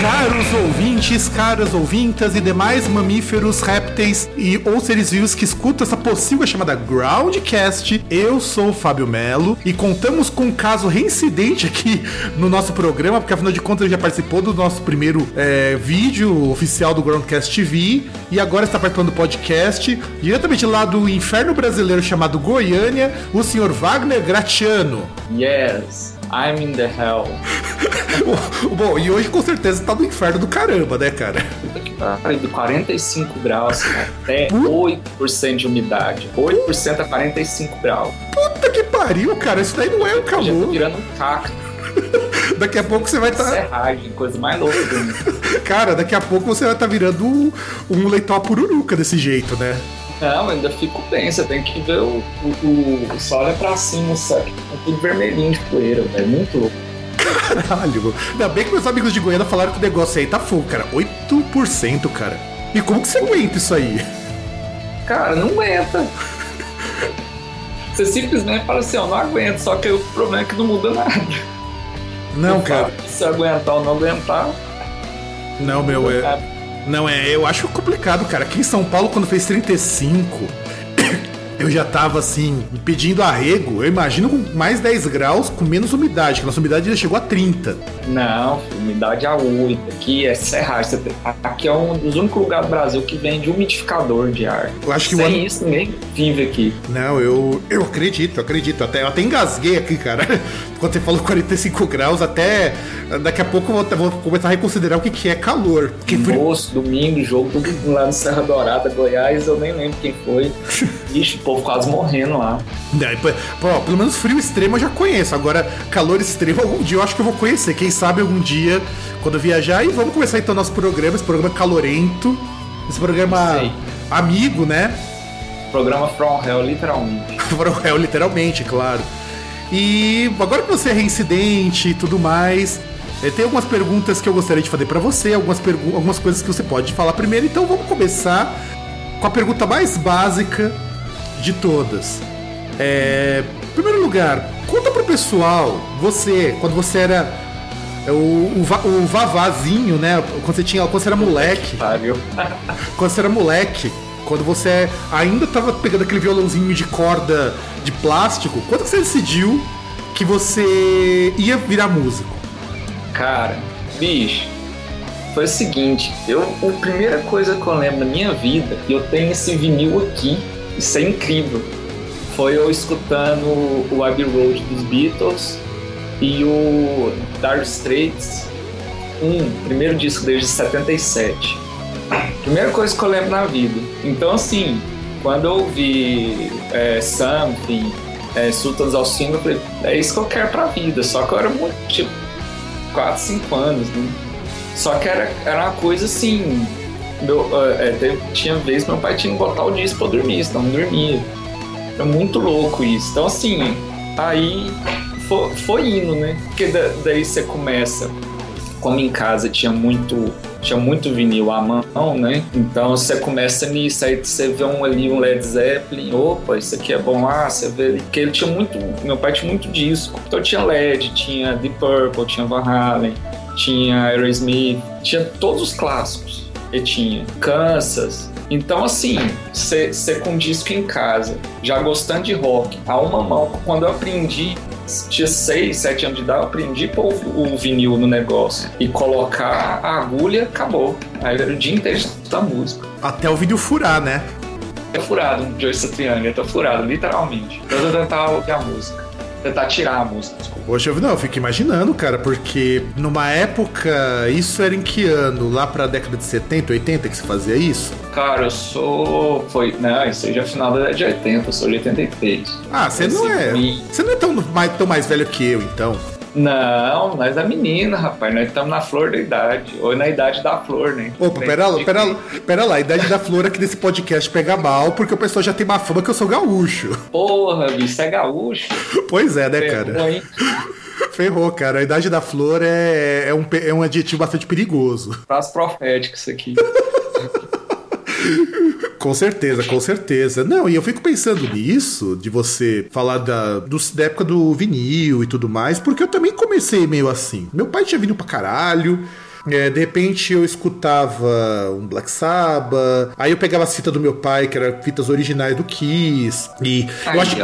Caros ouvintes, caras ouvintas e demais mamíferos, répteis e ou seres vivos que escutam essa possível chamada Groundcast. Eu sou o Fábio Melo e contamos com um caso reincidente aqui no nosso programa, porque afinal de contas ele já participou do nosso primeiro é, vídeo oficial do Groundcast TV e agora está participando do podcast diretamente lá do inferno brasileiro chamado Goiânia, o senhor Wagner Gratiano. Yes. I'm in the hell. Bom, e hoje com certeza tá no inferno do caramba, né, cara? Pariu, de 45 graus até 8% de umidade. 8% a 45 graus. Puta que pariu, cara. Isso daí não é um calor. Já tô virando um cacto. daqui a pouco você vai estar. Tá... Serragem, coisa mais louca do mundo. Cara, daqui a pouco você vai estar tá virando um, um leitão pururuca desse jeito, né? Não, ainda fico bem. Você tem que ver o, o, o sol olha pra cima, céu, tá tudo vermelhinho de poeira, velho. Muito louco. Caralho. Ainda bem que meus amigos de Goiânia falaram que o negócio aí tá full, cara. 8%, cara. E como que você aguenta isso aí? Cara, não aguenta. Você simplesmente fala assim, ó, não aguento, só que o problema é que não muda nada. Não, cara. Se aguentar ou não aguentar. Não, meu, é. Não, é, eu acho complicado, cara. Aqui em São Paulo, quando fez 35, eu já tava assim, pedindo arrego. Eu imagino com mais 10 graus, com menos umidade, que a nossa umidade já chegou a 30. Não, umidade a 8. Aqui é serragem. Aqui é um dos únicos lugares do Brasil que vende umidificador de ar. Eu acho que Sem isso, ninguém vive aqui. Não, eu, eu acredito, acredito. Até, eu até engasguei aqui, cara. Quando você falou 45 graus, até daqui a pouco eu vou, vou começar a reconsiderar o que, que é calor. Que Moço, domingo, jogo, tudo lá no Serra Dourada, Goiás, eu nem lembro quem foi. Ixi, povo quase morrendo lá. É, pô, pelo menos frio extremo eu já conheço. Agora, calor extremo, algum dia eu acho que eu vou conhecer. Quem sabe algum dia, quando eu viajar. E vamos começar então nosso programa, esse programa calorento. Esse programa Sei. amigo, né? Programa From Hell, literalmente. From Hell, literalmente, claro. E agora que você é reincidente e tudo mais, é, tem algumas perguntas que eu gostaria de fazer para você, algumas, algumas coisas que você pode falar primeiro. Então vamos começar com a pergunta mais básica de todas. É, em primeiro lugar, conta pro pessoal, você, quando você era é, o, o, o vavazinho, né? Quando você tinha. Quando você era moleque. quando você era moleque, quando você ainda tava pegando aquele violãozinho de corda de plástico, quando você decidiu que você ia virar músico? Cara, bicho, foi o seguinte, eu a primeira coisa que eu lembro da minha vida, eu tenho esse vinil aqui, isso é incrível. Foi eu escutando o Abbey Road dos Beatles e o Dark Straits, um primeiro disco desde 77. Primeira coisa que eu lembro na vida. Então, assim, quando eu ouvi é, Something, é, Sultans ao Single, eu falei, é isso que eu quero pra vida. Só que eu era muito, tipo, 4, 5 anos, né? Só que era, era uma coisa assim, meu, é, tinha vez meu pai tinha que botar o disco pra dormir, senão não dormia. Era muito louco isso. Então, assim, aí foi, foi indo, né? Porque da, daí você começa, como em casa tinha muito tinha muito vinil à mão, né? Então você começa nisso, aí você vê um ali, um Led Zeppelin, opa, isso aqui é bom, ah, você vê ali, porque ele tinha muito, meu pai tinha muito disco, então tinha LED, tinha Deep Purple, tinha Van Halen, tinha Aerosmith, tinha todos os clássicos tinha Kansas. Então, assim, você com disco em casa, já gostando de rock, a uma mão, quando eu aprendi, tinha 6, 7 anos de idade, eu aprendi pôr o, vinil no negócio e colocar a agulha, acabou. Aí era o dia inteiro da música. Até o vídeo furar, né? É furado, Joyce Satriani, tá furado, literalmente. Eu tentava ouvir a música tentar tirar a música. Desculpa. Hoje eu não, eu fico imaginando, cara, porque numa época, isso era em que ano? Lá pra década de 70, 80 que se fazia isso? Cara, eu sou. Foi. Não, isso aí já é final da década de 80, eu sou de 83. Ah, você não é. Você não é tão mais, tão mais velho que eu, então. Não, nós é menina, rapaz. Nós estamos na flor da idade. Ou na idade da flor, né? Opa, pera lá, pera, lá, pera lá. A idade da flor aqui desse podcast pega mal, porque o pessoal já tem uma fama que eu sou gaúcho. Porra, bicho, é gaúcho? Pois é, né, cara? Hein? Ferrou, cara. A idade da flor é, é, um, é um adjetivo bastante perigoso. Frase profética isso aqui. com certeza, com certeza. Não, e eu fico pensando nisso, de você falar da, do, da época do vinil e tudo mais, porque eu também comecei meio assim. Meu pai tinha vinil pra caralho. É, de repente eu escutava um Black Sabbath, aí eu pegava a fita do meu pai, que era fitas originais do Kiss. E eu acho,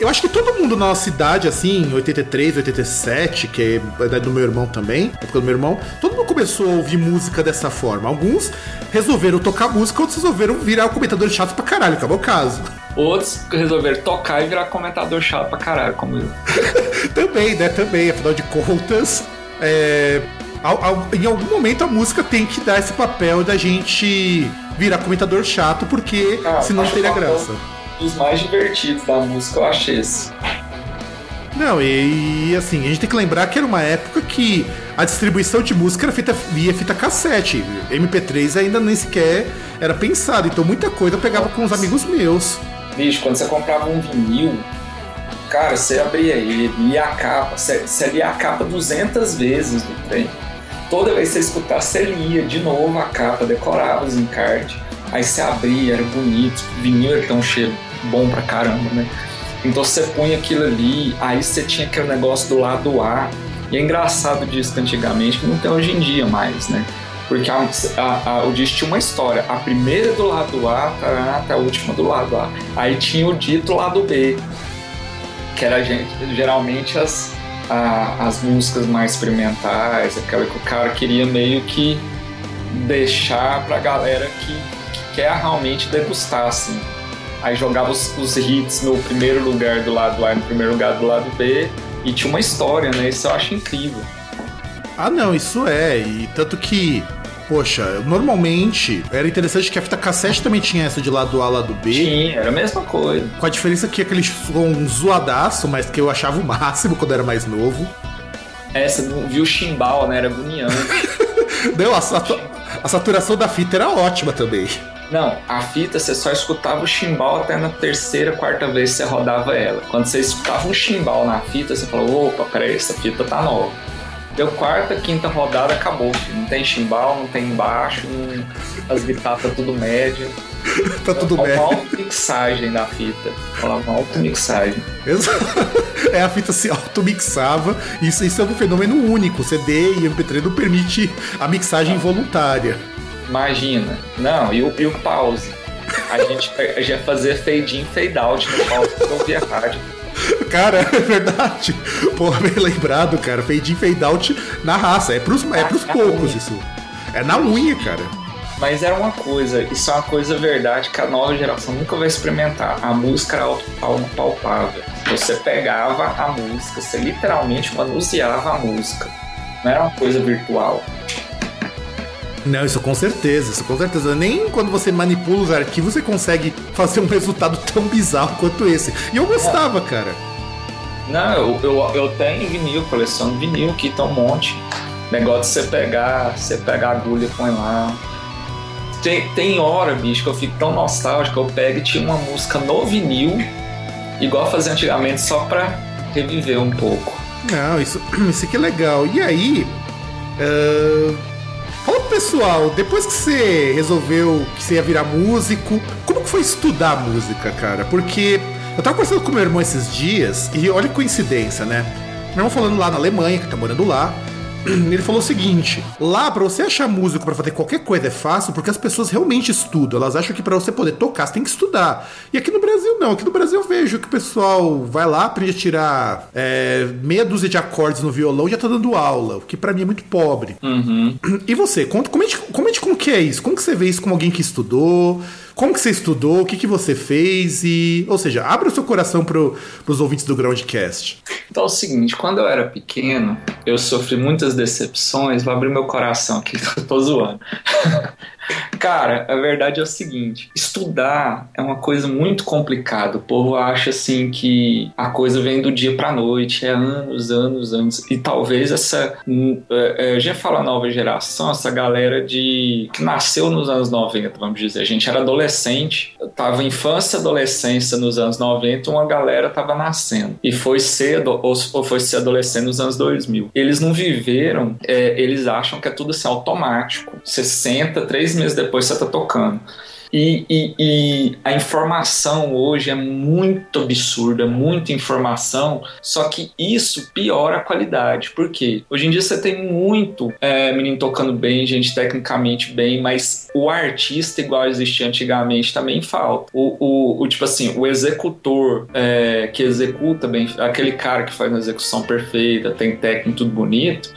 eu acho que todo mundo na nossa idade, assim, 83, 87, que é a idade do meu irmão também, época do meu irmão, todo mundo começou a ouvir música dessa forma. Alguns resolveram tocar música, outros resolveram virar comentador chato pra caralho, acabou o caso. Outros resolveram tocar e virar comentador chato pra caralho, como eu. também, né? Também, afinal de contas. É, em algum momento a música tem que dar esse papel da gente virar comentador chato, porque ah, senão não teria graça. Um dos mais divertidos da música, eu acho esse. Não, e, e, assim, a gente tem que lembrar que era uma época que a distribuição de música era feita via fita cassete. MP3 ainda nem sequer era pensado, então muita coisa eu pegava com os amigos meus. Bicho, quando você comprava um vinil, cara, você abria ele, lia a capa, você, você lia a capa 200 vezes do trem toda vez que você escutasse, você lia de novo a capa, decorava os encartes, aí você abria, era bonito, vinil era tão cheiro bom pra caramba, né? Então você punha aquilo ali, aí você tinha aquele negócio do lado A, e é engraçado disso que antigamente, que não tem hoje em dia mais, né? Porque a, a, a, o disco tinha uma história. A primeira do lado A até a última do lado A. Aí tinha o dito lado B, que era gente, geralmente as, a, as músicas mais experimentais, aquela que o cara queria meio que deixar pra galera que, que quer realmente degustar, assim. Aí jogava os, os, hits no primeiro lugar do lado A no primeiro lugar do lado B, e tinha uma história, né? Isso eu acho incrível. Ah, não, isso é, e tanto que Poxa, normalmente era interessante que a fita cassete também tinha essa de lado A, lado B. Tinha, era a mesma coisa. Com a diferença que aquele som zoadaço, mas que eu achava o máximo quando era mais novo. Essa viu o chimbal, né? Era agoniante. Não, a, satu... a saturação da fita era ótima também. Não, a fita você só escutava o chimbal até na terceira, quarta vez que você rodava ela. Quando você escutava um chimbal na fita, você falou: opa, peraí, essa fita tá nova. Deu quarta, quinta rodada, acabou. Filho. Não tem chimbal, não tem baixo, não... as guitarras tá tudo médio. tá tudo médio. Uma auto-mixagem da fita. Falava uma auto-mixagem. é, a fita se auto-mixava. Isso, isso é um fenômeno único. CD e MP3 não permite a mixagem voluntária. Imagina. Não, e o, e o pause? A gente já fazia fade in, fade out no pause que eu ouvia rádio. Cara, é verdade. Porra, bem lembrado, cara. Fade in, fade out na raça. É pros, é pros poucos isso. É na unha, cara. Mas era uma coisa, isso é uma coisa verdade que a nova geração nunca vai experimentar. A música era palpável. Você pegava a música, você literalmente manuseava a música. Não era uma coisa virtual. Não, isso com certeza, isso com certeza. Nem quando você manipula os arquivos você consegue fazer um resultado tão bizarro quanto esse. E eu gostava, é. cara. Não, eu, eu, eu tenho vinil, coleção de vinil aqui, tá um monte. Negócio de você pegar, você pegar a agulha e põe lá. Tem, tem hora, bicho, que eu fico tão nostálgico, eu pego e tiro uma música no vinil, igual fazia antigamente, só pra reviver um pouco. Não, isso, isso aqui é legal. E aí. Uh pessoal, depois que você resolveu que você ia virar músico, como que foi estudar música, cara? Porque eu tava conversando com meu irmão esses dias e olha que coincidência, né? Meu irmão falando lá na Alemanha, que tá morando lá, ele falou o seguinte: lá para você achar músico para fazer qualquer coisa é fácil porque as pessoas realmente estudam. Elas acham que para você poder tocar você tem que estudar. E aqui no Brasil não. Aqui no Brasil eu vejo que o pessoal vai lá, aprende a tirar é, meia dúzia de acordes no violão e já tá dando aula, o que para mim é muito pobre. Uhum. E você? Comente, comente como que é isso. Como que você vê isso como alguém que estudou? Como que você estudou? O que, que você fez? E, ou seja, abre o seu coração para os ouvintes do Groundcast. Então é o seguinte, quando eu era pequeno, eu sofri muitas decepções. Vou abrir meu coração aqui, tô zoando. Cara, a verdade é o seguinte: estudar é uma coisa muito complicada. O povo acha assim que a coisa vem do dia pra noite, é anos, anos, anos. E talvez essa. Hum, é, é, já falo a nova geração, essa galera de. que nasceu nos anos 90, vamos dizer. A gente era adolescente, tava infância adolescência nos anos 90, uma galera tava nascendo. E foi cedo, ou foi ser adolescente nos anos 2000. Eles não viveram, é, eles acham que é tudo assim automático. Você senta, três meses depois você tá tocando. E, e, e, a informação hoje é muito absurda, muita informação, só que isso piora a qualidade. Por quê? Hoje em dia você tem muito é, menino tocando bem, gente tecnicamente bem, mas o artista, igual existia antigamente, também falta. O, o, o tipo assim, o executor é, que executa bem, aquele cara que faz uma execução perfeita, tem técnico tudo bonito,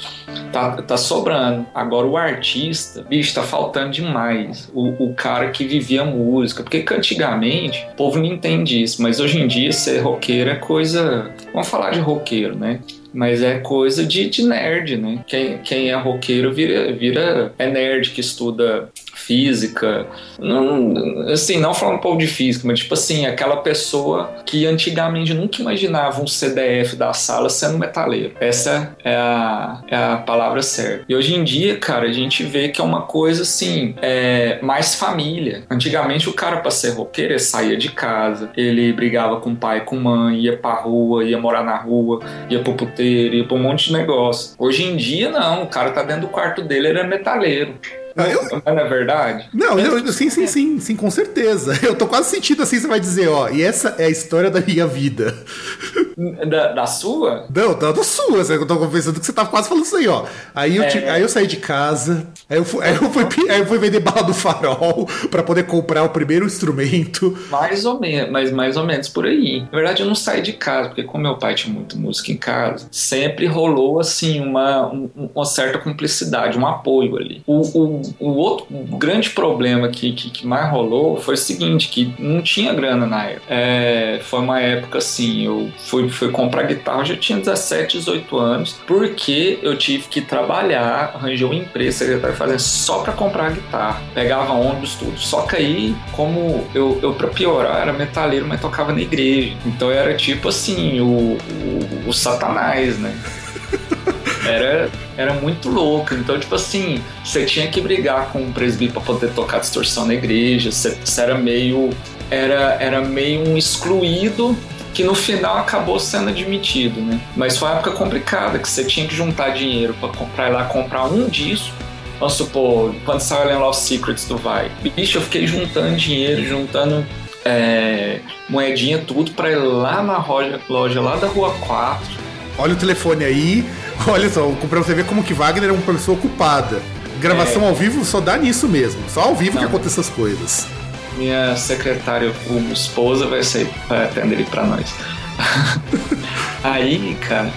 tá, tá sobrando. Agora o artista, bicho, tá faltando demais. O, o cara que vive via música. Porque antigamente o povo não entende isso, mas hoje em dia ser roqueiro é coisa. Vamos falar de roqueiro, né? mas é coisa de, de nerd, né? Quem, quem é roqueiro vira, vira é nerd que estuda física. Não, assim, não falando um pouco de física, mas tipo assim, aquela pessoa que antigamente nunca imaginava um CDF da sala sendo metaleiro. Essa é a, é a palavra certa. E hoje em dia, cara, a gente vê que é uma coisa assim, é, mais família. Antigamente o cara pra ser roqueiro ele saía de casa, ele brigava com o pai, com mãe, ia pra rua, ia morar na rua, ia pro puteiro, ia pra um monte de negócio. Hoje em dia, não, o cara tá dentro do quarto dele, ele é metaleiro. Eu... Não é verdade? Não, eu, sim, sim, sim, sim, com certeza. Eu tô quase sentindo assim, você vai dizer, ó, e essa é a história da minha vida. Da, da sua? Não, da, da sua. Eu tô pensando que você tava quase falando isso aí, ó. Aí eu, é, aí eu saí de casa, aí eu fui, aí eu fui, aí eu fui vender bala do farol para poder comprar o primeiro instrumento. Mais ou menos, mas mais ou menos por aí. Na verdade, eu não saí de casa, porque como meu pai tinha muito música em casa, sempre rolou assim uma, uma certa cumplicidade, um apoio ali. O, o, o outro grande problema que, que, que, mais rolou foi o seguinte, que não tinha grana na época. É, foi uma época assim, eu fui, fui comprar guitarra, eu já tinha 17, 18 anos, porque eu tive que trabalhar, arranjei uma empresa, secretário fazendo só para comprar guitarra. Pegava ônibus, tudo. Só que aí, como eu, eu pra piorar, era metaleiro, mas tocava na igreja. Então era tipo assim, o, o, o satanás, né? Era, era muito louco. Então, tipo assim, você tinha que brigar com o presbítero para poder tocar distorção na igreja. Você, era meio. Era, era meio um excluído que no final acabou sendo admitido, né? Mas foi uma época complicada, que você tinha que juntar dinheiro para comprar lá comprar um disco. Vamos supor, quando saiu Alien Lost Secrets do Vai. Bicho, eu fiquei juntando dinheiro, juntando é, moedinha, tudo, para ir lá na loja, loja lá da Rua 4. Olha o telefone aí, olha só, pra você ver como que Wagner é uma pessoa ocupada. Gravação é... ao vivo só dá nisso mesmo. Só ao vivo Não. que acontecem essas coisas minha secretária, como esposa, vai sair vai atender ele pra nós. aí, cara.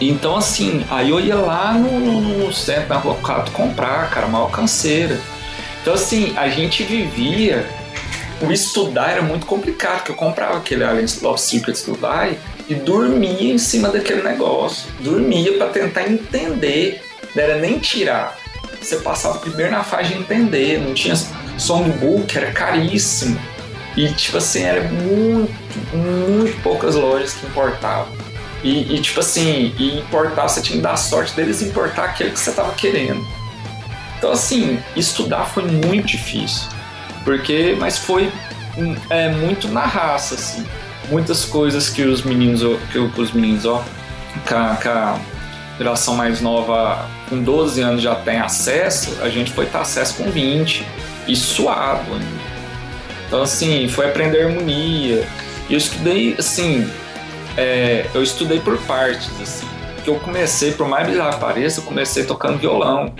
Então, assim, aí eu ia lá no, no, no centro, na Rua 4, comprar, cara, uma alcanceira. Então, assim, a gente vivia. O estudar era muito complicado, porque eu comprava aquele Alien Love Secrets do Vai e dormia em cima daquele negócio. Dormia para tentar entender. Não era nem tirar. Você passava primeiro na fase de entender, não tinha songbook era caríssimo. E, tipo assim, era muito, muito poucas lojas que importavam. E, e, tipo assim, e importar, você tinha que dar sorte deles importar aquele que você estava querendo. Então, assim, estudar foi muito difícil. Porque, mas foi é, muito na raça, assim. Muitas coisas que os meninos, que os meninos, ó, com a, com a geração mais nova, com 12 anos já tem acesso, a gente foi ter acesso com 20 e suado ainda. Então, assim, foi aprender harmonia. E eu estudei, assim, é, eu estudei por partes, assim. Que eu comecei, por mais bizarro que pareça, eu comecei tocando violão.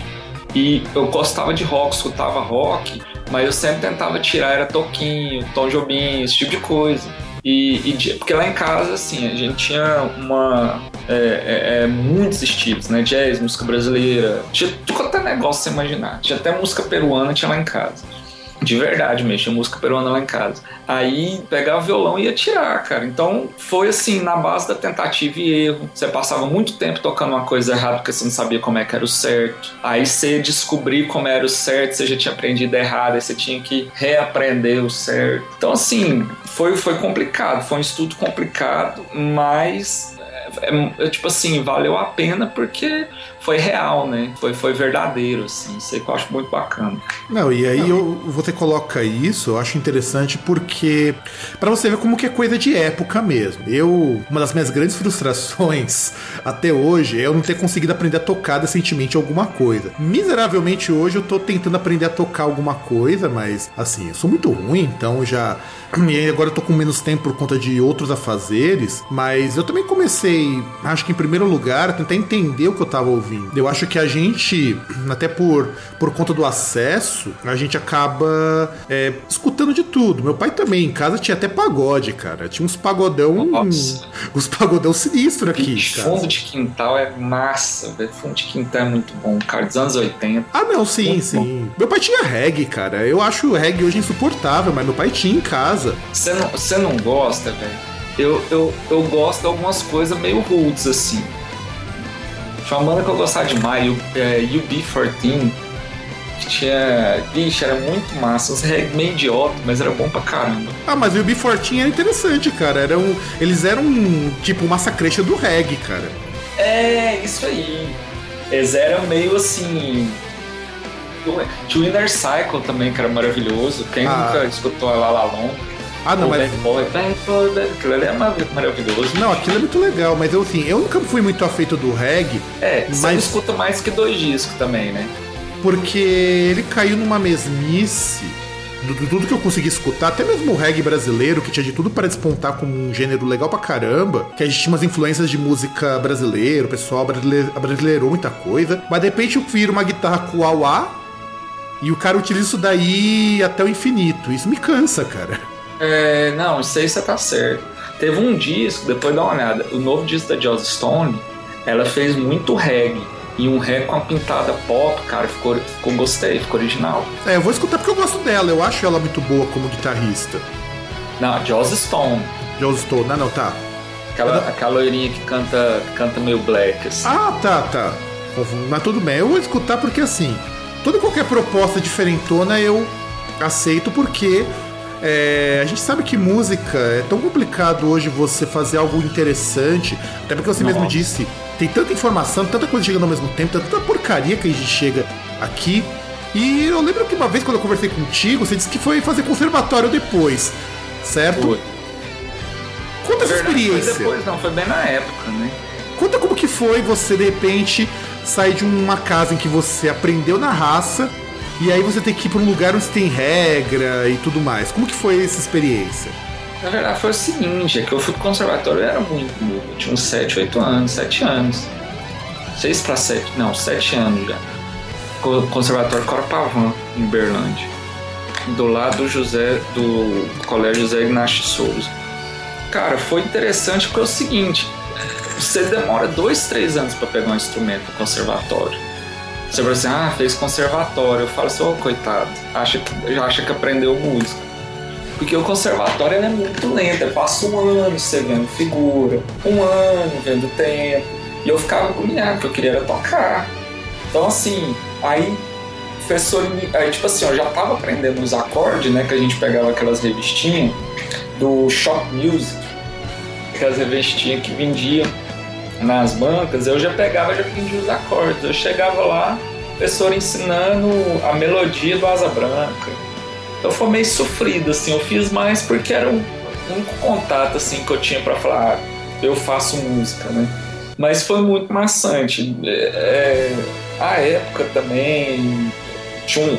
E eu gostava de rock, escutava rock, mas eu sempre tentava tirar, era toquinho, Tom Jobim, esse tipo de coisa. E, e, porque lá em casa, assim, a gente tinha uma. É, é, é, muitos estilos, né? Jazz, música brasileira. Tinha é negócio você imaginar. Tinha até música peruana, tinha lá em casa. De verdade, mexia música peruana lá em casa. Aí pegava o violão e ia tirar, cara. Então foi assim, na base da tentativa e erro. Você passava muito tempo tocando uma coisa errada porque você não sabia como é que era o certo. Aí você descobrir como era o certo, você já tinha aprendido errado, aí você tinha que reaprender o certo. Então, assim, foi, foi complicado, foi um estudo complicado, mas é, é, tipo assim, valeu a pena porque foi real, né? Foi, foi verdadeiro, assim. Isso aí que eu acho muito bacana. Não, e aí eu, você coloca isso, eu acho interessante porque para você ver como que é coisa de época mesmo. Eu, uma das minhas grandes frustrações até hoje é eu não ter conseguido aprender a tocar decentemente alguma coisa. Miseravelmente hoje eu tô tentando aprender a tocar alguma coisa, mas assim, eu sou muito ruim, então já e agora eu tô com menos tempo por conta de outros afazeres, mas eu também comecei, acho que em primeiro lugar, a tentar entender o que eu tava ouvindo eu acho que a gente, até por, por conta do acesso, a gente acaba é, escutando de tudo. Meu pai também, em casa tinha até pagode, cara. Tinha uns pagodão. Nossa. Uns pagodão sinistro aqui. Cara. Fundo de quintal é massa, velho. Fundo de quintal é muito bom, cara, dos anos 80. Ah, não, sim, muito sim. Bom. Meu pai tinha reggae, cara. Eu acho o reggae hoje insuportável, mas meu pai tinha em casa. Você não, você não gosta, velho? Eu, eu, eu gosto de algumas coisas meio roots, assim. Tinha uma banda que eu gostava demais, é, UB14, que tinha. Vixe, era muito massa. Uns reggae meio idiota, mas era bom pra caramba. Ah, mas o UB14 era interessante, cara. Eram, eles eram tipo massacrecha do reggae, cara. É, isso aí. Eles eram meio assim. Tinha o Inner Cycle também, que era maravilhoso. Quem ah. nunca escutou a La Long? Ah, não, mas. Bad Boy, Bad Boy, Bad... aquilo ali é maravilhoso. Não, aquilo é muito legal, mas eu assim, eu nunca fui muito afeito do reggae. É, mas... você escuta mais que dois discos também, né? Porque ele caiu numa mesmice do, tudo que eu consegui escutar, até mesmo o reggae brasileiro, que tinha de tudo para despontar como um gênero legal pra caramba, que a gente tinha umas influências de música brasileira, o pessoal brasileirou muita coisa, mas de repente eu viro uma guitarra com auá e o cara utiliza isso daí até o infinito. Isso me cansa, cara. É, não, isso aí você tá certo. Teve um disco, depois dá uma olhada, o novo disco da Joss Stone, ela fez muito reggae. E um reggae com a pintada pop, cara, ficou, ficou gostei, ficou original. É, eu vou escutar porque eu gosto dela, eu acho ela muito boa como guitarrista. Não, Joss Stone. Joss Stone, não, não, tá. Aquela, eu... aquela loirinha que canta, canta meio black, assim. Ah, tá, tá. Mas tudo bem, eu vou escutar porque assim, toda qualquer proposta diferentona eu aceito porque é, a gente sabe que música é tão complicado hoje você fazer algo interessante, até porque você Nossa. mesmo disse, tem tanta informação, tanta coisa chegando ao mesmo tempo, tanta porcaria que a gente chega aqui. E eu lembro que uma vez quando eu conversei contigo, você disse que foi fazer conservatório depois, certo? Foi. Conta essa experiência. Foi depois, não, foi bem na época, né? Conta como que foi você, de repente, sair de uma casa em que você aprendeu na raça e aí você tem que ir para um lugar onde tem regra e tudo mais. Como que foi essa experiência? Na verdade foi o seguinte, é que eu fui pro conservatório, eu era muito novo, tinha uns 7, 8 anos, 7 anos. 6 para 7, não, 7 anos já. Conservatório Corapavan, em Berlândia. Do lado do José, do Colégio José Ignacio Souza. Cara, foi interessante porque é o seguinte, você demora 2, 3 anos para pegar um instrumento no conservatório. Você fala assim, ah, fez conservatório. Eu falo assim, ô oh, coitado, acha que, já acha que aprendeu música. Porque o conservatório é muito lento, eu passo um ano você vendo figura, um ano vendo tempo. E eu ficava agoniado, porque eu queria tocar. Então assim, aí professor, aí tipo assim, eu já tava aprendendo os acordes, né, que a gente pegava aquelas revistinhas do Shop Music, aquelas revistinhas que vendiam nas bancas, eu já pegava, já aprendia os acordes. Eu chegava lá, professor ensinando a melodia do Asa Branca. Então foi meio sofrido, assim. Eu fiz mais porque era um único contato, assim, que eu tinha para falar, ah, eu faço música, né? Mas foi muito maçante. É, a época também tinha um,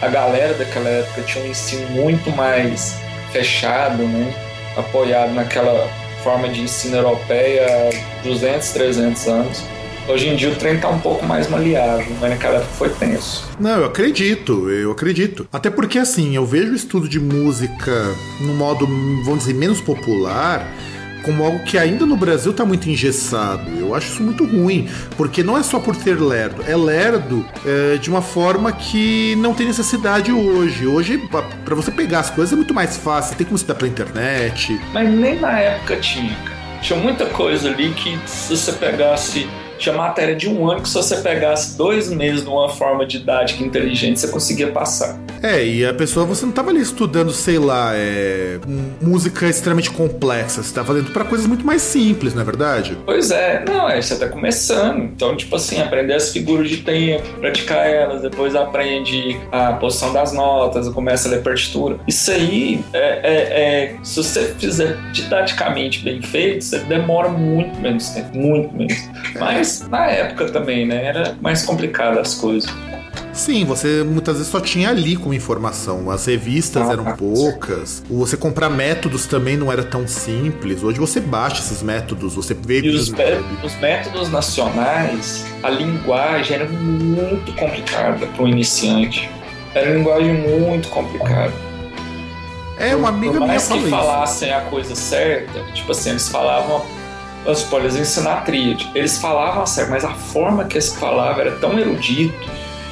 a galera daquela época tinha um ensino muito mais fechado, né? Apoiado naquela forma de ensino europeia há 200, 300 anos. Hoje em dia o trem tá um pouco mais maleável, mas naquela época foi tenso. Não, eu acredito, eu acredito. Até porque assim, eu vejo o estudo de música no modo, vamos dizer, menos popular, como algo que ainda no Brasil tá muito engessado. Eu acho isso muito ruim, porque não é só por ter lerdo, é lerdo é, de uma forma que não tem necessidade hoje. Hoje, para você pegar as coisas é muito mais fácil, tem como estudar pela internet. Mas nem na época tinha, cara. Tinha muita coisa ali que se você pegasse tinha matéria de um ano que se você pegasse dois meses numa forma didática inteligente, você conseguia passar. É, e a pessoa, você não estava ali estudando, sei lá, é, música extremamente complexa, você estava lendo para coisas muito mais simples, não é verdade? Pois é, não, é, você está começando. Então, tipo assim, aprender as figuras de tempo, praticar elas, depois aprende a posição das notas, começa a ler partitura. Isso aí, é, é, é, se você fizer didaticamente bem feito, você demora muito menos tempo, muito menos. Mas na época também, né, era mais complicado as coisas. Sim, você muitas vezes só tinha ali como informação. As revistas ah, eram poucas. Você comprar métodos também não era tão simples. Hoje você baixa esses métodos, você vê. E os, os métodos nacionais, a linguagem era muito complicada para o iniciante. Era uma linguagem muito complicada. É, uma amiga Por mais minha que falassem a coisa certa, tipo assim, eles falavam os spoilers ensinar a tríade. Eles falavam certo, mas a forma que eles falavam era tão erudito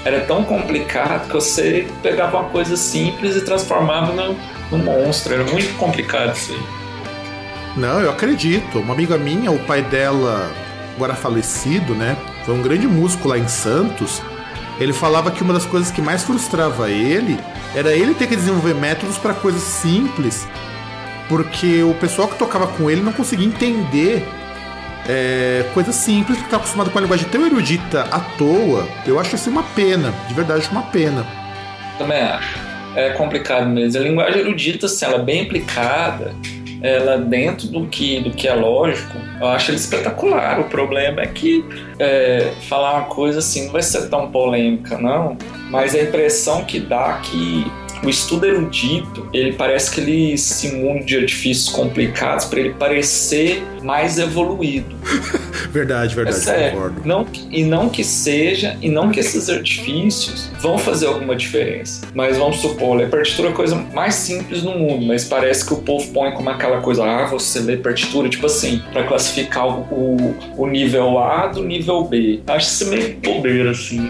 era tão complicado que você pegava uma coisa simples e transformava num, num monstro. Era muito complicado isso aí. Não, eu acredito. Uma amiga minha, o pai dela, agora falecido, né? Foi um grande músico lá em Santos. Ele falava que uma das coisas que mais frustrava ele era ele ter que desenvolver métodos para coisas simples, porque o pessoal que tocava com ele não conseguia entender é, coisa simples, porque tá acostumado com a linguagem tão erudita à toa, eu acho isso uma pena, de verdade, uma pena. Também acho. É complicado mesmo. A linguagem erudita, se ela é bem aplicada, ela dentro do que, do que é lógico, eu acho ele espetacular. O problema é que é, falar uma coisa assim não vai ser tão polêmica, não, mas a impressão que dá que o estudo erudito, ele parece que ele simula de artifícios complicados para ele parecer mais evoluído. verdade, verdade, é concordo. Não, e não que seja, e não que esses artifícios vão fazer alguma diferença. Mas vamos supor, ler partitura é a coisa mais simples no mundo, mas parece que o povo põe como aquela coisa, ah, você lê partitura, tipo assim, para classificar o, o, o nível A do nível B. Acho isso meio bobeira, assim.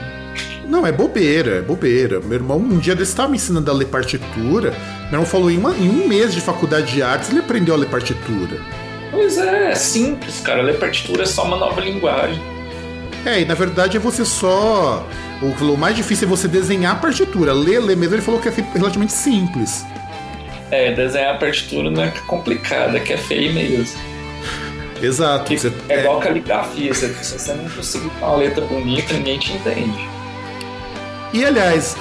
Não, é bobeira, é bobeira. Meu irmão, um dia desse estava me ensinando a ler partitura. Meu irmão falou em, uma, em um mês de faculdade de artes ele aprendeu a ler partitura. Pois é, é simples, cara. Ler partitura é só uma nova linguagem. É, e na verdade é você só. O, mais difícil é você desenhar a partitura. Ler, ler mesmo, ele falou que é relativamente simples. É, desenhar a partitura não é complicado, é que é feio mesmo. Exato. Você, é, é igual caligrafia, se você não conseguir uma letra bonita, ninguém te entende. E aliás,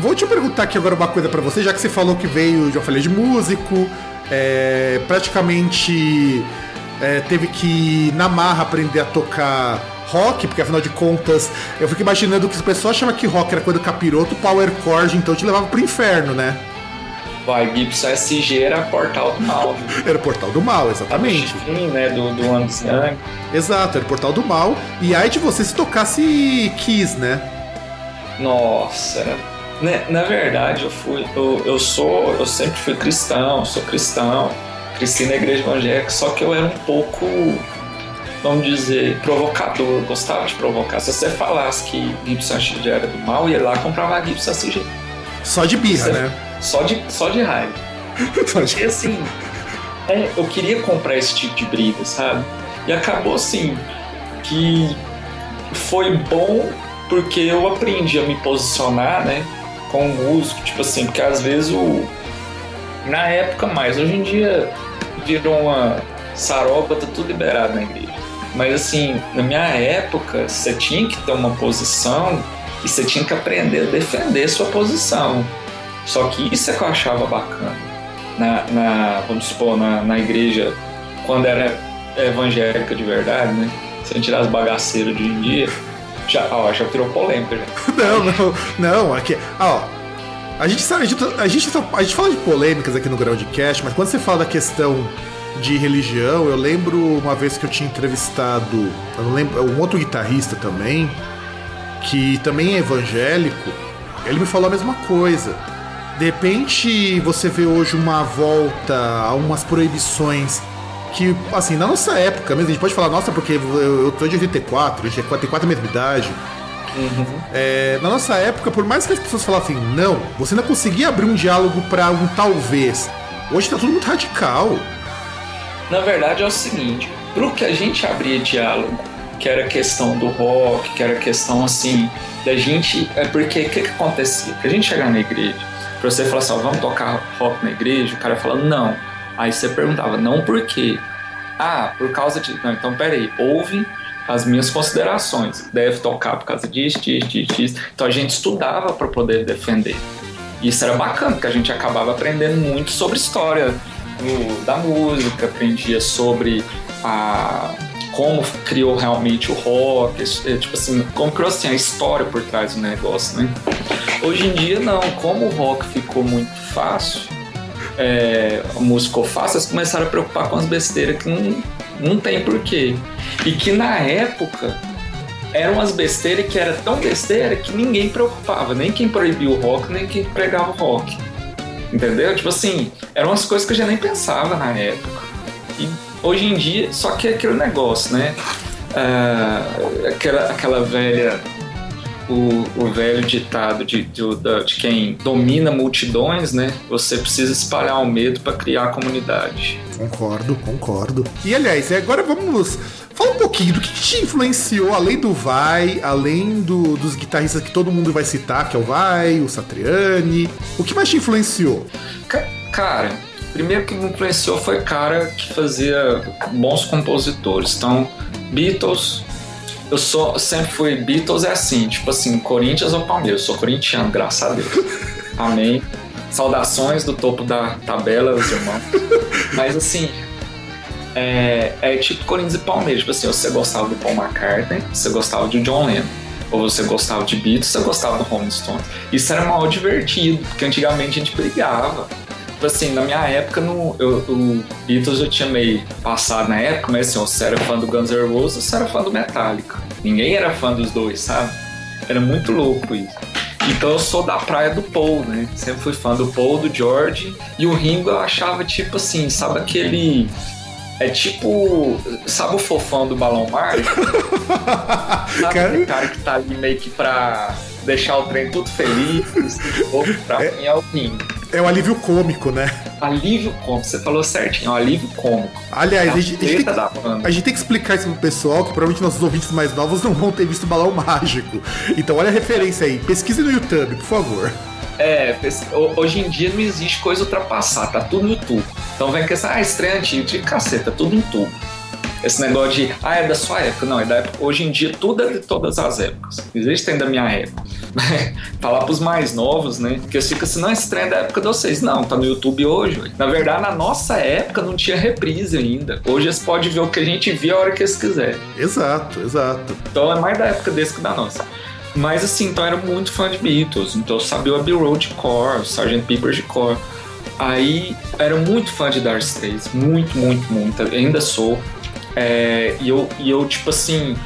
vou te perguntar aqui agora uma coisa para você, já que você falou que veio uma falha de músico, é, praticamente é, teve que na marra aprender a tocar rock, porque afinal de contas, eu fico imaginando que o pessoal chama que rock era coisa do capiroto, power chord, então te levava pro inferno, né? Vai, Gibson SG era Portal do Mal. Era o Portal do Mal, exatamente. Sim, né, do, do Young. Exato, era o Portal do Mal. E aí de você se tocasse Kiss, né? Nossa, né, na verdade eu fui, eu, eu sou, eu sempre fui cristão, sou cristão, cresci na igreja evangélica, só que eu era um pouco, vamos dizer, provocador, gostava de provocar. Se você falasse que Gibson SG era do mal, ia lá comprava Gibson SG. Só de birra, né? Só de, só de raiva. Porque assim, é, eu queria comprar esse tipo de briga, sabe? E acabou assim que foi bom porque eu aprendi a me posicionar, né, com o músico, tipo assim, porque às vezes o na época mais, hoje em dia virou uma saroba, tá tudo liberado na igreja. Mas assim, na minha época, você tinha que ter uma posição e você tinha que aprender a defender sua posição. Só que isso é que eu achava bacana. Na, na vamos supor, na, na igreja, quando era evangélica de verdade, né? Sem tirar as bagaceiras de hoje em dia, já, ó, já virou polêmica. Já. não, não, não. Aqui, ó. A gente sabe, a gente, a gente, a gente fala de polêmicas aqui no Groundcast, mas quando você fala da questão de religião, eu lembro uma vez que eu tinha entrevistado, eu não lembro, um outro guitarrista também, que também é evangélico, ele me falou a mesma coisa. De repente você vê hoje uma volta a umas proibições que, assim, na nossa época mesmo, a gente pode falar, nossa, porque eu, eu tô de 84, a gente tem quase a mesma idade. Uhum. É, na nossa época, por mais que as pessoas falassem não, você não conseguia abrir um diálogo para um talvez. Hoje tá tudo muito radical. Na verdade é o seguinte, pro que a gente abria diálogo, que era questão do rock, que era questão assim, da gente. É porque o que, que acontecia? Que a gente chegar na igreja, pra você falar assim, vamos tocar rock na igreja, o cara fala, não. Aí você perguntava, não por quê? Ah, por causa de. Não, então peraí, ouve as minhas considerações. Deve tocar por causa disso, disso, disso, disso. Então a gente estudava para poder defender. Isso era bacana, porque a gente acabava aprendendo muito sobre história do, da música, aprendia sobre a como criou realmente o rock, é, tipo assim, como criou assim, a história por trás do negócio, né? Hoje em dia não, como o rock ficou muito fácil, é, começaram a preocupar com as besteiras que não, não tem porquê. E que na época eram umas besteiras que era tão besteira que ninguém preocupava, nem quem proibia o rock, nem quem pregava o rock. Entendeu? Tipo assim, eram umas coisas que eu já nem pensava na época. E hoje em dia, só que é aquele negócio, né? Uh, aquela, aquela velha. O, o velho ditado de, de, de, quem domina multidões, né? Você precisa espalhar o medo para criar a comunidade. Concordo, concordo. E aliás, agora vamos Fala um pouquinho do que te influenciou, além do Vai, além do, dos guitarristas que todo mundo vai citar, que é o Vai, o Satriani. O que mais te influenciou? Cara, primeiro que me influenciou foi cara que fazia bons compositores. Então, Beatles, eu sou, sempre fui Beatles é assim, tipo assim, Corinthians ou Palmeiras. Eu sou corintiano, graças a Deus. Amém. Saudações do topo da tabela, os irmãos. Mas assim, é, é tipo Corinthians e Palmeiras. Tipo assim, você gostava do Paul McCartney, você gostava de John Lennon. Ou você gostava de Beatles, você gostava do Rolling Stones. Isso era mal divertido, porque antigamente a gente brigava. Tipo assim, na minha época, no, eu, o Beatles eu tinha meio passado na época, mas assim, você era fã do Guns N' Roses, você era fã do Metallica. Ninguém era fã dos dois, sabe? Era muito louco isso. Então eu sou da praia do Paul, né? Sempre fui fã do Paul, do George. E o Ringo eu achava tipo assim, sabe aquele é tipo, sabe o fofão do balão mágico? sabe cara... aquele cara que tá ali meio que pra deixar o trem tudo feliz? pra é, mim é o King. É o alívio cômico, né? Alívio cômico, você falou certinho, é um alívio cômico. Aliás, é a, a, gente, a, gente que, a, gente tem que, explicar isso pro pessoal, que provavelmente nossos ouvintes mais novos não vão ter visto balão mágico. Então olha a referência aí, pesquise no YouTube, por favor. É, hoje em dia não existe coisa ultrapassar, tá tudo no YouTube. Então vem questão, ah, estreia antigo, de caceta, tudo no tubo. Esse negócio de, ah, é da sua época. Não, é da época. Hoje em dia tudo é de todas as épocas. Existem da minha época. Falar pros mais novos, né? Porque fica assim, não, esse trem é da época de vocês. Não, tá no YouTube hoje. Na verdade, na nossa época não tinha reprise ainda. Hoje eles podem ver o que a gente via a hora que eles quiserem. Exato, exato. Então é mais da época desse que da nossa. Mas assim, então eu era muito fã de Beatles. Então eu sabia o Abbey Road de core, Sgt. Pepper de core. Aí era muito fã de Dark Straits, muito, muito, muito. ainda sou. É, e, eu, e eu, tipo assim,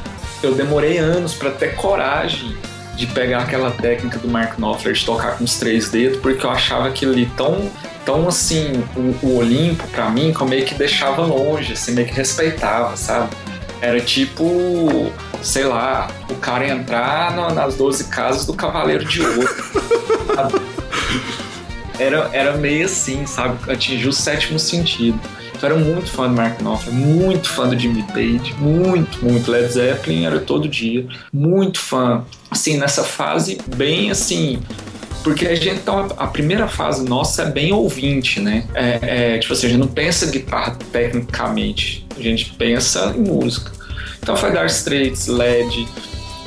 eu demorei anos para ter coragem de pegar aquela técnica do Mark Knopfler de tocar com os três dedos, porque eu achava aquilo ali tão, tão assim, o, o Olimpo para mim, que eu meio que deixava longe, assim, meio que respeitava, sabe? Era tipo, sei lá, o cara entrar no, nas 12 casas do Cavaleiro de Ouro. era, era meio assim, sabe? Atingiu o sétimo sentido. Então era muito fã do Mark Knopfler, muito fã do Jimmy Page, muito, muito. Led Zeppelin era todo dia, muito fã. Assim, nessa fase bem assim, porque a gente então a primeira fase nossa é bem ouvinte, né? É, é, tipo assim, a gente não pensa guitarra tecnicamente, a gente pensa em música. Então foi Dark Straits, LED,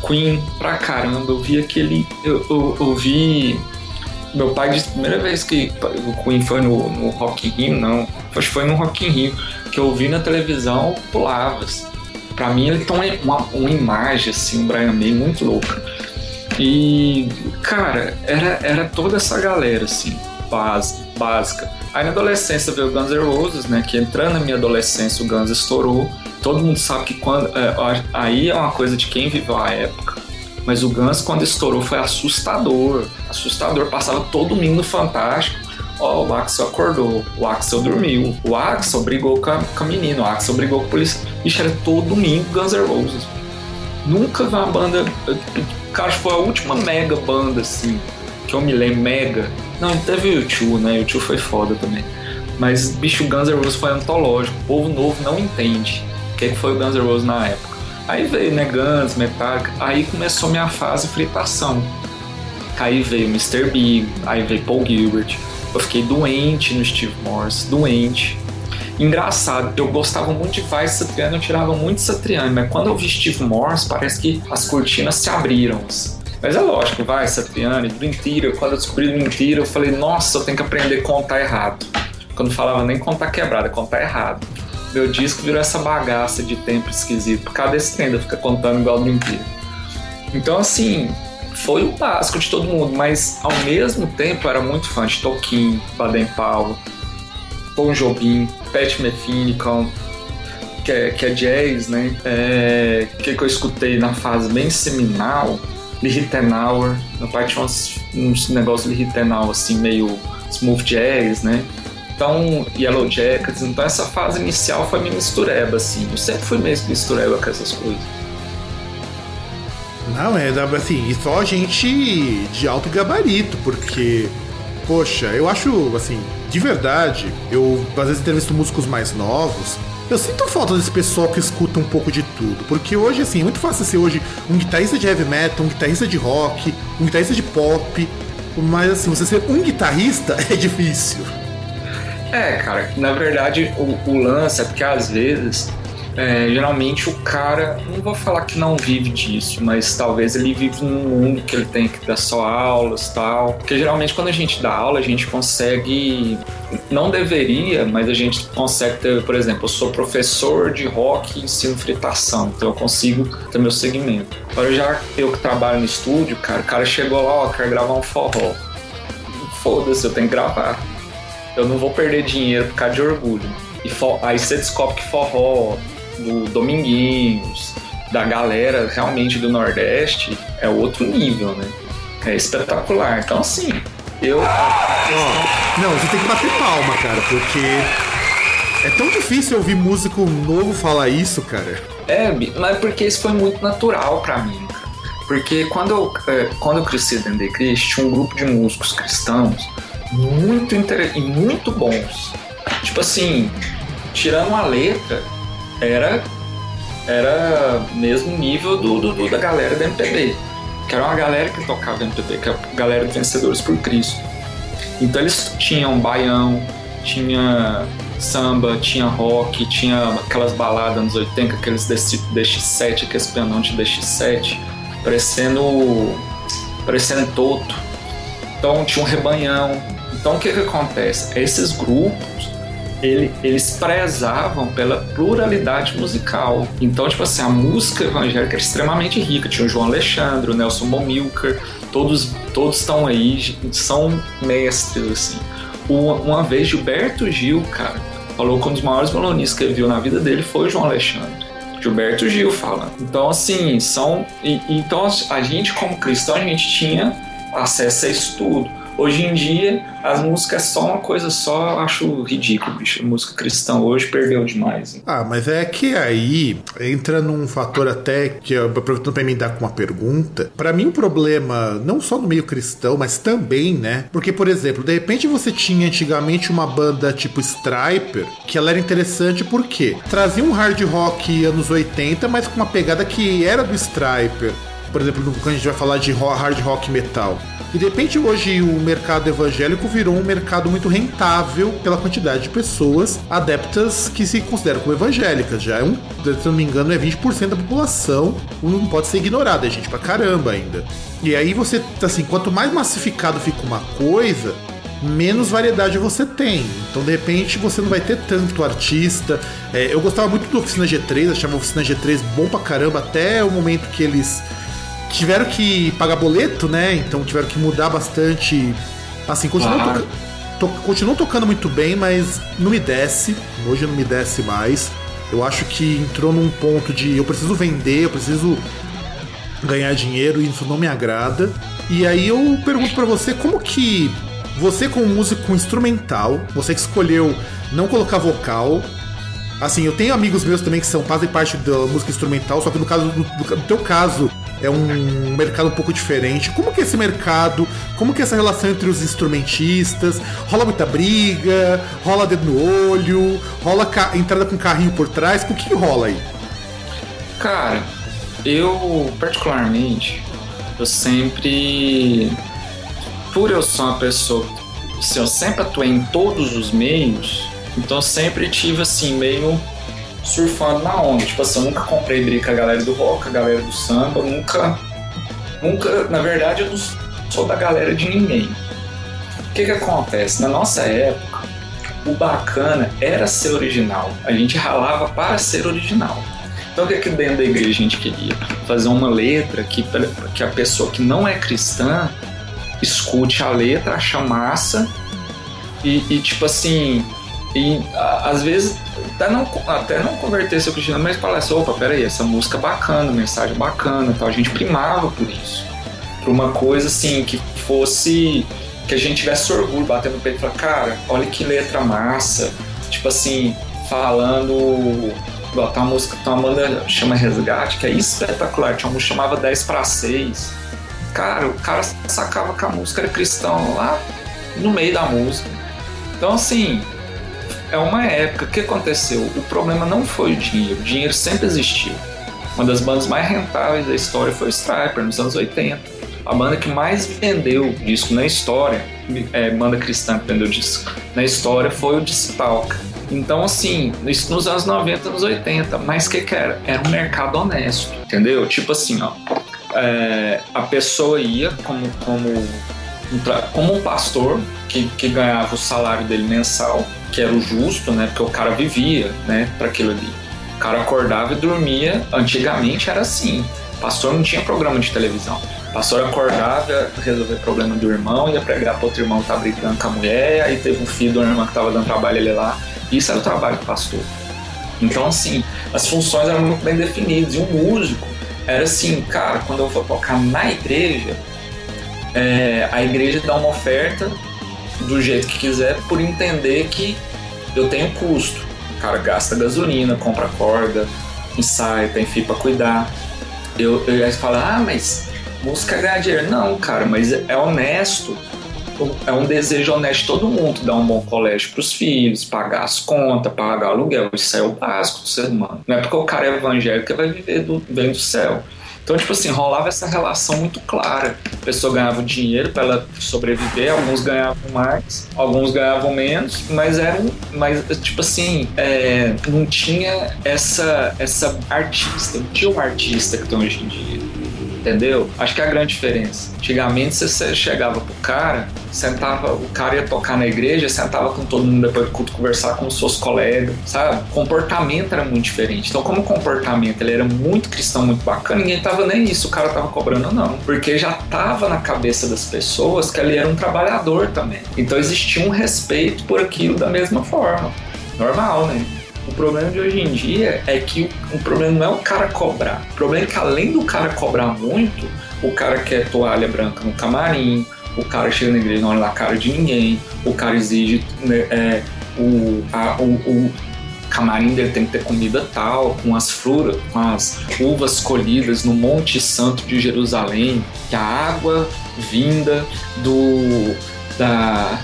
Queen pra caramba. Eu vi aquele. Eu, eu, eu vi meu pai disse a primeira vez que o Queen foi no, no Rock in Rio, não. Acho que foi no Rock in Rio, que eu vi na televisão, pulava. Assim. Pra mim ele tem uma, uma imagem, assim, um Brian May muito louca. E, cara, era, era toda essa galera, assim, base, básica. Aí na adolescência veio o Guns N' Roses, né? Que entrando na minha adolescência o Guns estourou. Todo mundo sabe que quando. É, aí é uma coisa de quem viveu a época. Mas o Guns, quando estourou, foi assustador. Assustador. Passava todo mundo Fantástico Ó, o Axel acordou, o Axel dormiu, o Axel brigou com a, com a menina, o Axel brigou com a polícia. Ixi, era todo domingo Guns N' Roses. Nunca vi uma banda. Cara, foi a última mega banda, assim, que eu me lembro, mega. Não, teve o YouTube, né? O YouTube foi foda também. Mas, bicho, Guns N' Roses foi antológico. O povo novo não entende o que, foi o Guns N' Roses na época. Aí veio, né, Guns, Metallica. Aí começou minha fase fritação. Aí veio Mr. Big, aí veio Paul Gilbert. Eu fiquei doente no Steve Morse, doente. Engraçado, eu gostava muito de Vai Satriani, eu tirava muito Satriani, mas quando eu vi Steve Morse, parece que as cortinas se abriram. Mas é lógico, vai, Satriani, mentira. Quando eu descobri mentira, eu falei, nossa, eu tenho que aprender a contar errado. Quando falava nem contar quebrada, contar errado. Meu disco virou essa bagaça de tempo esquisito, por causa desse fica contando igual mentira. Então, assim, foi o básico de todo mundo, mas ao mesmo tempo era muito fã de Tolkien, Baden Powell, Bon Jobim, Pat Metheny, que é, que é jazz, né? É, que, que eu escutei na fase bem seminal, Lee Rittenauer, pai tinha uns, uns negócios de Rittenauer assim, meio smooth jazz, né? Então, Yellow Jackets, então essa fase inicial foi minha mistureba, assim. Eu sempre fui mesmo mistureba com essas coisas. Não, é assim, e só gente de alto gabarito, porque, poxa, eu acho, assim, de verdade, eu às vezes entrevisto músicos mais novos, eu sinto falta desse pessoal que escuta um pouco de tudo, porque hoje, assim, é muito fácil ser hoje um guitarrista de heavy metal, um guitarrista de rock, um guitarrista de pop, mas assim, você ser um guitarrista é difícil. É, cara, na verdade o, o lance é porque às vezes é, geralmente o cara, não vou falar que não vive disso, mas talvez ele vive num mundo que ele tem que dar só aulas tal. Porque geralmente quando a gente dá aula, a gente consegue, não deveria, mas a gente consegue ter, por exemplo, eu sou professor de rock e ensino fritação, então eu consigo ter meu segmento. Agora já eu que trabalho no estúdio, cara, o cara chegou lá, ó, quer gravar um forró. Foda-se, eu tenho que gravar. Eu não vou perder dinheiro por causa de orgulho. E aí você descobre que forró, do Dominguinhos, da galera realmente do Nordeste, é outro nível, né? É espetacular. Então, assim, eu. Oh, não, você tem que bater palma, cara, porque. É tão difícil ouvir músico novo falar isso, cara. É, mas porque isso foi muito natural para mim, cara. Porque quando eu, é, quando eu cresci dentro da igreja, tinha um grupo de músicos cristãos muito e muito bons. Tipo assim, tirando a letra, era era mesmo nível do, do, do, da galera da MPB, que era uma galera que tocava MPB, que é a galera de Vencedores por Cristo. Então eles tinham baião, tinha samba, tinha rock, tinha aquelas baladas nos 80, aqueles DX7, aqueles pianão de DX7, parecendo, parecendo toto. Então tinha um rebanhão. Então o que, que acontece? Esses grupos ele, eles prezavam pela pluralidade musical. Então, tipo assim, a música evangélica era extremamente rica. Tinha o João Alexandre, o Nelson Momilcar, todos todos estão aí, são mestres, assim. Uma vez, Gilberto Gil, cara, falou que um dos maiores violonistas que ele viu na vida dele foi o João Alexandre. Gilberto Gil fala. Então, assim, são. E, então, a gente, como cristão, a gente tinha acesso a isso tudo. Hoje em dia, as músicas é só uma coisa só, acho ridículo, bicho. A música cristã hoje perdeu demais. Hein? Ah, mas é que aí entra num fator até que, aproveitando pra emendar com uma pergunta, para mim o problema, não só no meio cristão, mas também, né? Porque, por exemplo, de repente você tinha antigamente uma banda tipo Striper, que ela era interessante porque trazia um hard rock anos 80, mas com uma pegada que era do Striper. Por exemplo, quando a gente vai falar de hard rock metal. E de repente hoje o mercado evangélico virou um mercado muito rentável pela quantidade de pessoas adeptas que se consideram como evangélicas. Já é um, se não me engano, é 20% da população. Não pode ser ignorado, é gente pra caramba ainda. E aí você, assim, quanto mais massificado fica uma coisa, menos variedade você tem. Então, de repente, você não vai ter tanto artista. É, eu gostava muito do Oficina G3, achava a Oficina G3 bom pra caramba, até o momento que eles tiveram que pagar boleto, né? Então tiveram que mudar bastante. Assim, continuam, claro. to continuam tocando muito bem, mas não me desce. Hoje não me desce mais. Eu acho que entrou num ponto de eu preciso vender, eu preciso ganhar dinheiro e isso não me agrada. E aí eu pergunto para você como que você como músico instrumental, você que escolheu não colocar vocal, Assim, eu tenho amigos meus também que são fazem parte da música instrumental, só que no caso do, teu caso é um mercado um pouco diferente. Como que é esse mercado? Como que é essa relação entre os instrumentistas? Rola muita briga? Rola dedo no olho? Rola entrada com carrinho por trás? O que, rola aí? Cara, eu particularmente, eu sempre, por eu ser uma pessoa, se eu sempre atuei em todos os meios, então sempre tive assim, meio surfando na onda. Tipo assim, eu nunca comprei briga com a galera do rock, a galera do samba, nunca. Nunca, na verdade, eu não sou da galera de ninguém. O que que acontece? Na nossa época, o bacana era ser original. A gente ralava para ser original. Então o que, que dentro da igreja a gente queria? Fazer uma letra que, que a pessoa que não é cristã escute a letra, acha massa e, e tipo assim, e às vezes até não, até não converter seu cristianismo, mas falar assim, opa, peraí, essa música é bacana, mensagem bacana tal. A gente primava por isso. Por uma coisa assim, que fosse. que a gente tivesse orgulho, batendo no peito e falar, cara, olha que letra massa. Tipo assim, falando. Igual, tem uma música, tem uma banda chama Resgate, que é espetacular. Tinha música chamava 10 para 6. Cara, o cara sacava que a música era cristão lá no meio da música. Então, assim, é uma época. Que aconteceu? O problema não foi o dinheiro. O dinheiro sempre existiu. Uma das bandas mais rentáveis da história foi o Striper, nos anos 80. A banda que mais vendeu disco na história, é, banda cristã que vendeu disco na história, foi o Distalk. Então, assim, isso nos anos 90, anos 80. Mas o que, que era? Era um mercado honesto, entendeu? Tipo assim, ó. É, a pessoa ia como, como, como um pastor que, que ganhava o salário dele mensal que era o justo, né? Porque o cara vivia, né, para aquilo ali. O cara acordava e dormia. Antigamente era assim. O pastor não tinha programa de televisão. O pastor acordava, resolver problema do irmão, ia pregar para outro irmão que tá brigando com a mulher, aí teve um filho do irmão que tava dando trabalho ali lá. Isso era o trabalho do pastor. Então, assim, as funções eram muito bem definidas. E um músico era assim, cara, quando eu vou tocar na igreja, é, a igreja dá uma oferta do jeito que quiser por entender que eu tenho custo. O cara gasta gasolina, compra corda, ensaio, tem fio para cuidar. Eu, eu ia falar, ah, mas música ganha dinheiro. Não, cara, mas é honesto. É um desejo honesto de todo mundo dar um bom colégio para os filhos, pagar as contas, pagar aluguel. Isso é o básico do ser humano. Não é porque o cara é evangélico que vai viver do, vem do céu. Então, tipo assim, rolava essa relação muito clara. A pessoa ganhava dinheiro para ela sobreviver, alguns ganhavam mais, alguns ganhavam menos, mas era um, mas tipo assim, é, não tinha essa essa artista, não tinha um artista que tem hoje em dia entendeu? Acho que é a grande diferença. Antigamente você chegava pro cara, sentava, o cara ia tocar na igreja, sentava com todo mundo depois do culto conversar com os seus colegas, sabe? O comportamento era muito diferente. Então, como o comportamento ele era muito cristão, muito bacana, ninguém tava nem isso, o cara tava cobrando, não. Porque já tava na cabeça das pessoas que ele era um trabalhador também. Então existia um respeito por aquilo da mesma forma. Normal, né? O problema de hoje em dia é que o, o problema não é o cara cobrar. O problema é que além do cara cobrar muito, o cara quer toalha branca no camarim, o cara chega na igreja não olha na cara de ninguém, o cara exige né, é, o, a, o, o camarim dele tem que ter comida tal, com as frutas, com as uvas colhidas no Monte Santo de Jerusalém, que a água vinda do, da,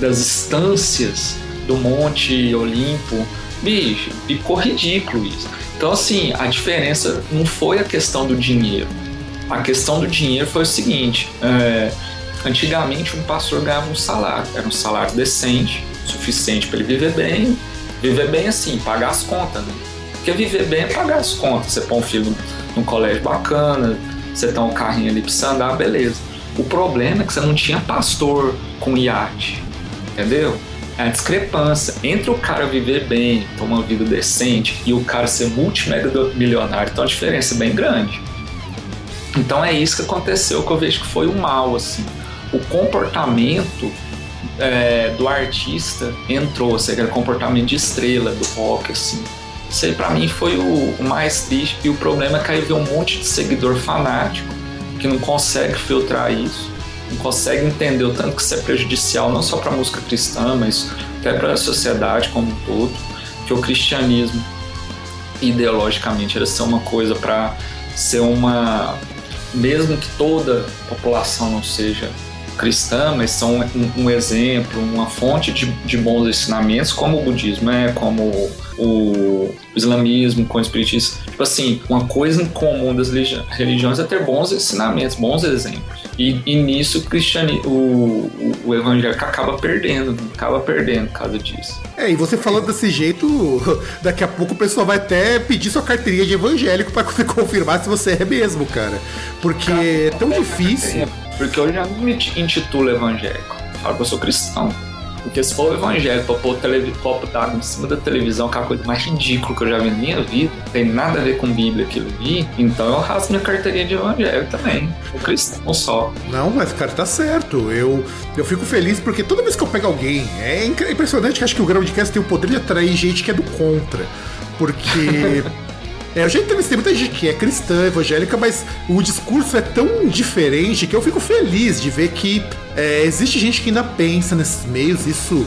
das estâncias do Monte Olimpo Bicho, ficou ridículo isso. Então, assim, a diferença não foi a questão do dinheiro. A questão do dinheiro foi o seguinte: é, antigamente um pastor ganhava um salário, era um salário decente, suficiente para ele viver bem. Viver bem assim, pagar as contas, né? Porque viver bem é pagar as contas. Você põe um filho num colégio bacana, você tem um carrinho ali pra você andar, beleza. O problema é que você não tinha pastor com iate, entendeu? A discrepância entre o cara viver bem, ter uma vida decente e o cara ser multimega milionário, então a diferença é bem grande. Então é isso que aconteceu, que eu vejo que foi o mal, assim. O comportamento é, do artista entrou, ou seja, o comportamento de estrela do rock, assim. Isso aí pra mim foi o, o mais triste, e o problema é que aí vem um monte de seguidor fanático que não consegue filtrar isso consegue entender o tanto que isso é prejudicial não só para a música cristã, mas até para a sociedade como um todo, que o cristianismo ideologicamente era ser uma coisa para ser uma mesmo que toda a população não seja cristã, mas são um, um exemplo, uma fonte de, de, bons ensinamentos, como o budismo é, como o islamismo, com o espiritismo. Tipo assim, uma coisa em comum das religiões é ter bons ensinamentos, bons exemplos. E, e nisso o, cristianismo, o, o, o evangélico acaba perdendo, acaba perdendo por causa disso. É, e você falando desse jeito, daqui a pouco o pessoal vai até pedir sua carteirinha de evangélico para você confirmar se você é mesmo, cara. Porque cara, é tão difícil. Porque eu já não me intitulo evangélico. Falo que eu sou cristão. Porque se for o evangelho pra pôr o copo d'água em cima da televisão, que é a coisa mais ridícula que eu já vi na minha vida, tem nada a ver com Bíblia aquilo ali, então eu rasgo minha carteirinha de evangelho também. O cristão só. Não, mas cara, tá certo. Eu, eu fico feliz porque toda vez que eu pego alguém, é impressionante que acho que o Groundcast tem o poder de atrair gente que é do contra. Porque. É, eu já entrevistei muita gente que é cristã, evangélica, mas o discurso é tão diferente que eu fico feliz de ver que é, existe gente que ainda pensa nesses meios, isso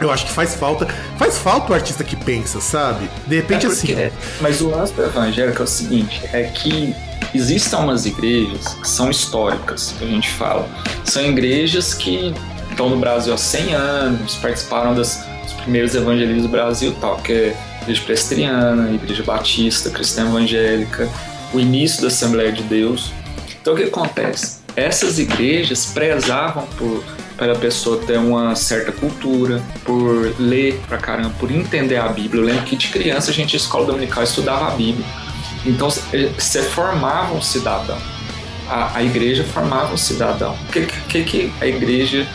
eu acho que faz falta. Faz falta o artista que pensa, sabe? De repente, é assim. É, mas o lance do evangélico é o seguinte: é que existem umas igrejas que são históricas, que a gente fala. São igrejas que estão no Brasil há 100 anos, participaram das, dos primeiros evangelismos do Brasil tal, que é Igreja Presbiteriana, Igreja Batista, Cristã Evangélica, o início da Assembleia de Deus. Então o que acontece? Essas igrejas prezavam por para a pessoa ter uma certa cultura, por ler pra caramba, por entender a Bíblia. Eu lembro que de criança a gente, escola dominical, estudava a Bíblia. Então você formava um cidadão. A, a igreja formava um cidadão. O que, que, que a igreja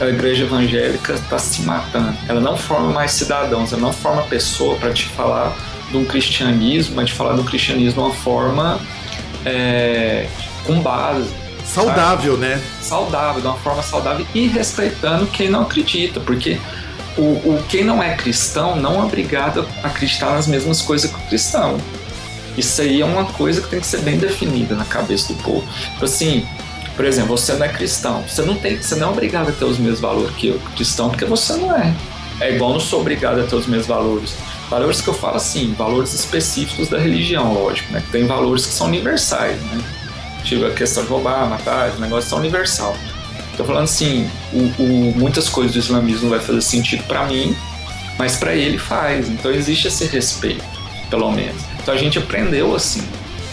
a igreja evangélica está se matando. Ela não forma mais cidadãos, ela não forma pessoa para te falar de um cristianismo, mas te falar do cristianismo de uma forma é, com base. Saudável, sabe? né? Saudável, de uma forma saudável e respeitando quem não acredita, porque o, o quem não é cristão não é obrigado a acreditar nas mesmas coisas que o cristão. Isso aí é uma coisa que tem que ser bem definida na cabeça do povo. Tipo assim, por exemplo, você não é cristão. Você não tem, você não é obrigado a ter os mesmos valores que eu, cristão, porque você não é. É igual não sou obrigado a ter os mesmos valores. Valores que eu falo assim, valores específicos da religião, lógico, né? Tem valores que são universais, né? Tipo a questão de roubar, matar, esse negócio são universal. Tô falando assim, o, o, muitas coisas do islamismo vai fazer sentido para mim, mas para ele faz. Então existe esse respeito, pelo menos. Então a gente aprendeu assim.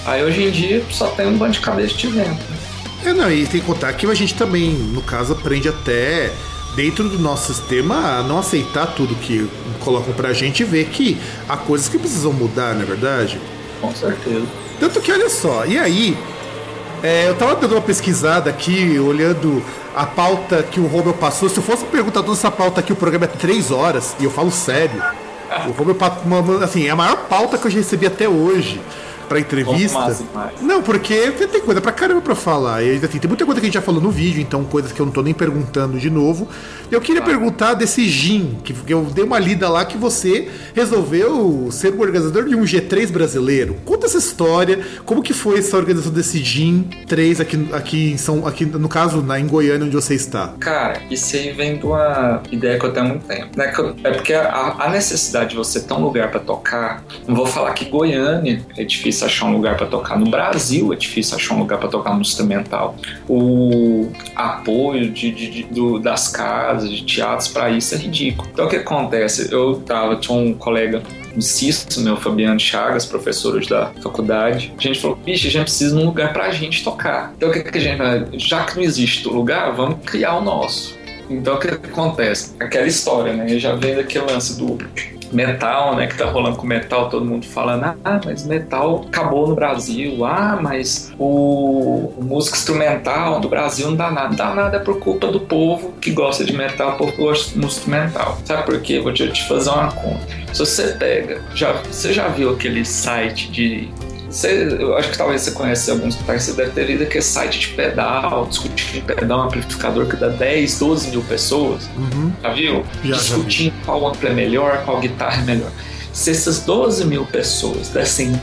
Aí hoje em dia só tem um bando de cabeça de vento. É, não, e tem que contar que a gente também, no caso, aprende até dentro do nosso sistema a não aceitar tudo que colocam pra gente e ver que há coisas que precisam mudar, não é verdade? Com certeza. Tanto que, olha só, e aí, é, eu tava dando uma pesquisada aqui, olhando a pauta que o Romeu passou. Se eu fosse perguntar toda essa pauta aqui, o programa é três horas, e eu falo sério. O Romeu, assim, é a maior pauta que eu já recebi até hoje pra entrevista. Não, porque tem coisa pra caramba pra falar. E assim, tem muita coisa que a gente já falou no vídeo, então coisas que eu não tô nem perguntando de novo. Eu queria claro. perguntar desse gin, que eu dei uma lida lá que você resolveu ser o organizador de um G3 brasileiro. Conta essa história, como que foi essa organização desse gin 3 aqui, aqui em São. Aqui, no caso, na, em Goiânia, onde você está? Cara, isso aí vem de uma ideia que eu tenho há muito tempo. Né? É porque a, a necessidade de você ter um lugar para tocar. Não vou falar que Goiânia é difícil difícil achar um lugar para tocar. No Brasil é difícil achar um lugar para tocar no instrumental. O apoio de, de, de do, das casas, de teatros para isso é ridículo. Então o que acontece? Eu tava, tinha um colega Cisto, meu Fabiano Chagas, professor da faculdade. A gente falou, bicho, a gente precisa de um lugar pra gente tocar. Então o que, que a gente? Já que não existe lugar, vamos criar o nosso. Então o que acontece? Aquela história, né? Já vem daquele lance do metal, né, que tá rolando com metal, todo mundo falando, ah, mas metal acabou no Brasil, ah, mas o, o música instrumental do Brasil não dá nada, dá nada é por culpa do povo que gosta de metal, por gosta de instrumental. Sabe por quê? Vou te, te fazer uma conta. Se você pega, já, você já viu aquele site de você, eu acho que talvez você conhece alguns países, você deve ter lido aquele site de pedal, discutindo pedal, um amplificador que dá 10, 12 mil pessoas. Uhum. Já viu? Já, discutindo já qual amplo é melhor, qual guitarra é melhor. Se essas 12 mil pessoas dessem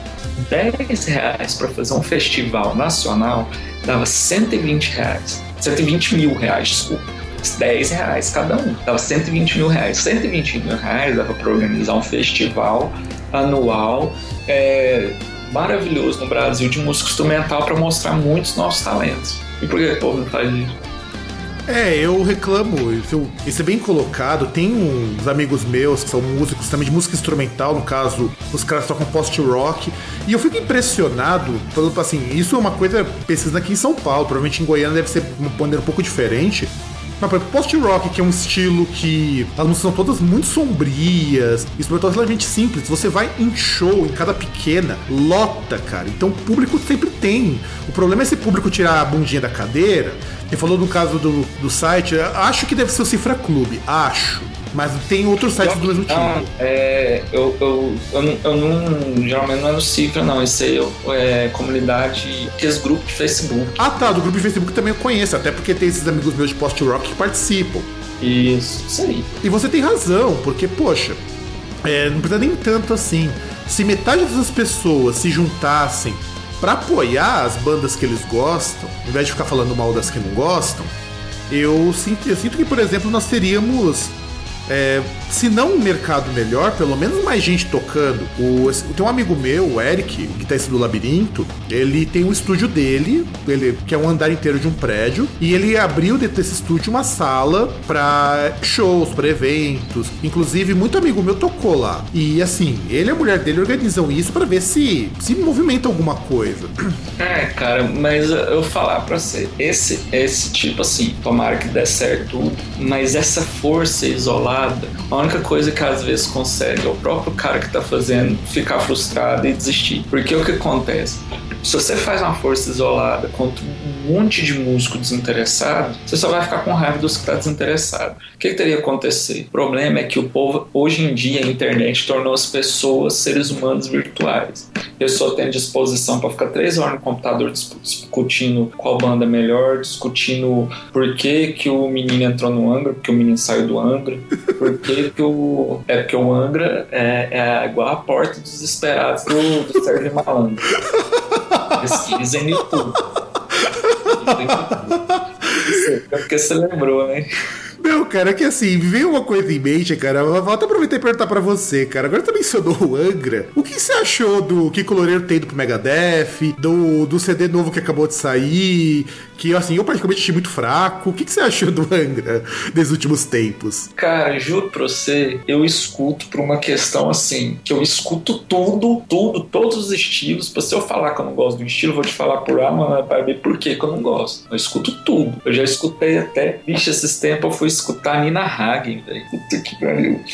10 reais para fazer um festival nacional, dava 120 reais. 120 mil reais, desculpa. 10 reais cada um, dava 120 mil reais. 120 mil reais dava para organizar um festival anual é, maravilhoso no Brasil de música instrumental para mostrar muitos novos talentos. E por que o povo não faz isso? É, eu reclamo, isso, isso é bem colocado. Tem uns amigos meus que são músicos também de música instrumental, no caso, os caras tocam post-rock. E eu fico impressionado, pelo assim, isso é uma coisa pesquisa aqui em São Paulo, provavelmente em Goiânia deve ser uma maneira um pouco diferente. Mas, por exemplo, post-rock, que é um estilo que as músicas são todas muito sombrias, instrumental relativamente simples. Você vai em show, em cada pequena, lota, cara. Então o público sempre tem. O problema é esse público tirar a bundinha da cadeira. Você falou no caso do, do site, acho que deve ser o Cifra Clube, acho. Mas tem outros sites do mesmo tipo. É, eu, eu, eu, não, eu não. Geralmente não é no Cifra, não. Isso aí é comunidade. Aqueles grupos de Facebook. Ah, tá. Do grupo de Facebook também eu conheço. Até porque tem esses amigos meus de post-rock que participam. Isso, isso aí. E você tem razão, porque, poxa, é, não precisa nem tanto assim. Se metade dessas pessoas se juntassem para apoiar as bandas que eles gostam, ao invés de ficar falando mal das que não gostam, eu sinto, eu sinto que, por exemplo, nós teríamos é, se não um mercado melhor, pelo menos mais gente tocando. O, tem um amigo meu, o Eric, guitarrista do Labirinto, ele tem um estúdio dele, ele, que é um andar inteiro de um prédio, e ele abriu dentro desse estúdio uma sala para shows, para eventos. Inclusive, muito amigo meu tocou lá. E assim, ele e a mulher dele organizam isso para ver se se movimenta alguma coisa. É, cara, mas eu falar pra você, esse, esse tipo assim, tomara que dê certo mas essa força isolada a única coisa que às vezes consegue é o próprio cara que tá fazendo ficar frustrado e desistir. Porque o que acontece? Se você faz uma força isolada contra um monte de músico desinteressado, você só vai ficar com raiva dos que está desinteressado. O que, que teria que acontecer? O problema é que o povo, hoje em dia, a internet tornou as pessoas seres humanos virtuais. A pessoa tem disposição para ficar três horas no computador discutindo qual banda é melhor, discutindo por que, que o menino entrou no Angra, porque o menino saiu do Angra, por que, o. É porque o Angra é, é igual a porta dos esperados do, do Sérgio Malandro. Pesquisem no YouTube. É porque você lembrou, né? Não, cara, que assim, veio uma coisa em mente, cara. Vou até aproveitar e perguntar pra você, cara. Agora você mencionou o Angra. O que você achou do que Loureiro tem ido pro Megadeth? Do, do CD novo que acabou de sair? Que, assim, eu praticamente achei muito fraco. O que você achou do Angra desses últimos tempos? Cara, juro pra você, eu escuto por uma questão assim, que eu escuto tudo, tudo, todos os estilos. Se eu falar que eu não gosto do estilo, eu vou te falar por A, mano, vai ver por que eu não gosto. Eu escuto tudo. Eu já escutei até, bicho, esses tempos eu fui escutar Nina Hagen, velho. Puta que pariu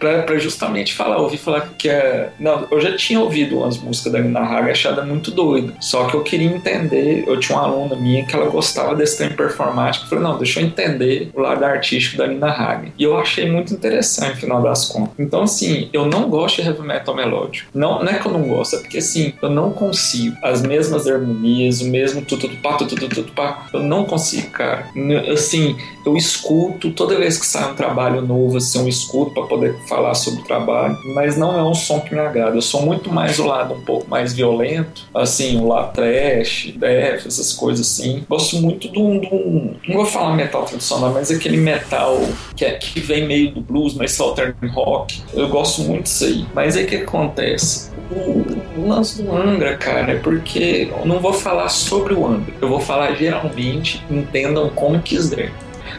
para justamente falar, ouvir falar que é. Não, eu já tinha ouvido umas músicas da Nina Hagen achada muito doida. Só que eu queria entender. Eu tinha uma aluna minha que ela gostava desse tempo performático. Eu falei, não, deixa eu entender o lado artístico da Nina Hagen. E eu achei muito interessante, no final das contas. Então, assim, eu não gosto de heavy metal melódico. Não, não é que eu não gosto, é porque, assim, eu não consigo. As mesmas harmonias, o mesmo tudo, tudo, pá, tudo, tudo, tudo, pá. Eu não consigo, cara. Assim, eu escuto toda vez que sai um trabalho novo, assim, eu escuto para poder falar sobre o trabalho, mas não é um som que me agrada. Eu sou muito mais o lado um pouco mais violento, assim, o lado trash, death, essas coisas assim. Gosto muito do, do não vou falar metal tradicional, mas aquele metal que, é, que vem meio do blues, mas southern rock. Eu gosto muito disso aí. Mas aí o que acontece? O, o lance do Angra, cara, é porque eu não vou falar sobre o Angra. Eu vou falar geralmente, entendam como quiser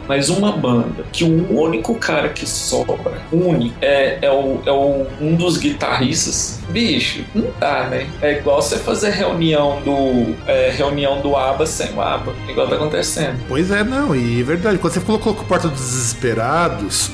mas uma banda que o único cara que sobra, único, é, é, o, é o, um dos guitarristas, bicho, não dá, né? É igual você fazer reunião do é, reunião do ABA sem o ABA, igual tá acontecendo. Pois é, não, e é verdade, quando você colocou a Porta dos Desesperados,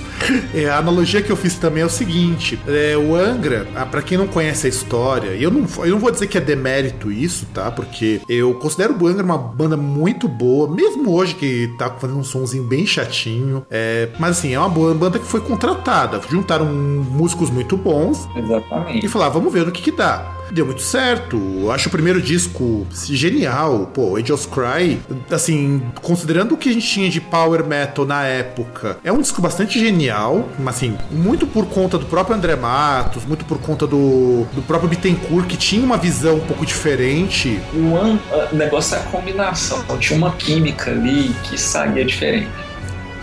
é, a analogia que eu fiz também é o seguinte: é, o Angra, ah, para quem não conhece a história, eu não, eu não vou dizer que é demérito isso, tá? Porque eu considero o Angra uma banda muito boa, mesmo hoje que tá fazendo um somzinho bem chatinho. É, mas assim, é uma boa banda que foi contratada. Juntaram músicos muito bons. Exatamente. E falaram, vamos ver no que que dá. Deu muito certo. Acho o primeiro disco genial. Pô, Angels Cry, assim, considerando o que a gente tinha de power metal na época, é um disco bastante genial, assim, muito por conta do próprio André Matos, muito por conta do, do próprio Bittencourt, que tinha uma visão um pouco diferente. O negócio é a combinação. Tinha uma química ali que saía diferente.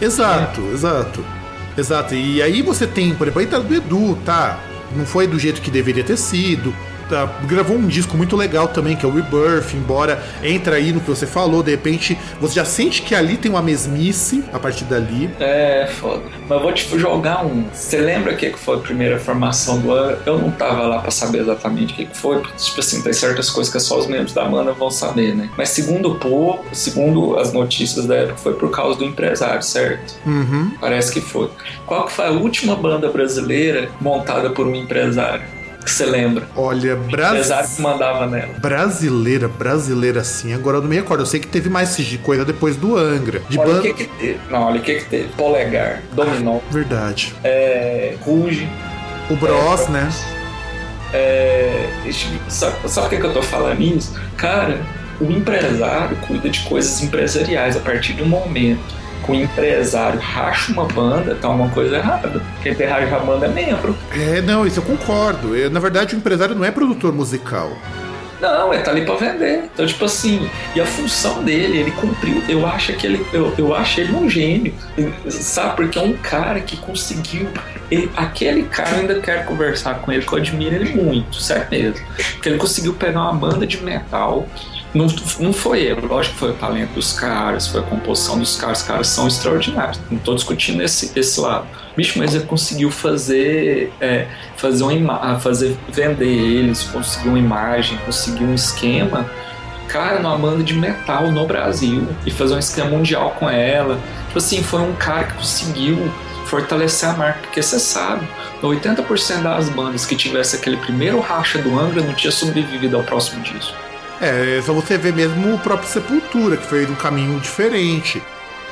Exato, é. exato. Exato. E aí você tem, por exemplo, a entrada do Edu, tá? Não foi do jeito que deveria ter sido tá, gravou um disco muito legal também, que é o Rebirth, embora entra aí no que você falou, de repente você já sente que ali tem uma mesmice a partir dali. É, foda. Mas vou te jogar um. Você lembra o que foi a primeira formação do ano? Eu não tava lá pra saber exatamente o que foi, porque, tipo assim, tem certas coisas que só os membros da banda vão saber, né? Mas segundo o povo, segundo as notícias da época, foi por causa do empresário, certo? Uhum. Parece que foi. Qual que foi a última banda brasileira montada por um empresário? Que você lembra? Olha, brasileira. que mandava nela. Brasileira, brasileira sim. Agora eu não me recordo. Eu sei que teve mais de coisa depois do Angra. De olha o que que teve. Não, olha o que que teve. Polegar, Dominó. Ah, verdade. É. Ruge. O Bros, é, né? É. Sabe, sabe por que, que eu tô falando isso? Cara, o empresário cuida de coisas empresariais a partir do momento que o empresário racha uma banda, tá uma coisa errada. Quem tem racha a banda é membro. É, não, isso eu concordo. Eu, na verdade, o empresário não é produtor musical. Não, ele tá ali pra vender. Então, tipo assim, e a função dele, ele cumpriu. Eu acho que ele, eu, eu acho ele um gênio. Sabe? Porque é um cara que conseguiu. Ele, aquele cara eu ainda quero conversar com ele, que eu admiro ele muito, certo mesmo. Porque ele conseguiu pegar uma banda de metal não, não foi ele, lógico que foi o talento dos caras, foi a composição dos caras, os caras são extraordinários, não estou discutindo esse, esse lado. Bicho, mas ele conseguiu fazer, é, fazer, uma fazer vender eles, conseguiu uma imagem, conseguiu um esquema, cara, numa banda de metal no Brasil, e fazer um esquema mundial com ela. Tipo assim, foi um cara que conseguiu fortalecer a marca, porque você sabe, 80% das bandas que tivesse aquele primeiro racha do Angra não tinha sobrevivido ao próximo disco. É, só você vê mesmo o próprio Sepultura, que foi um caminho diferente.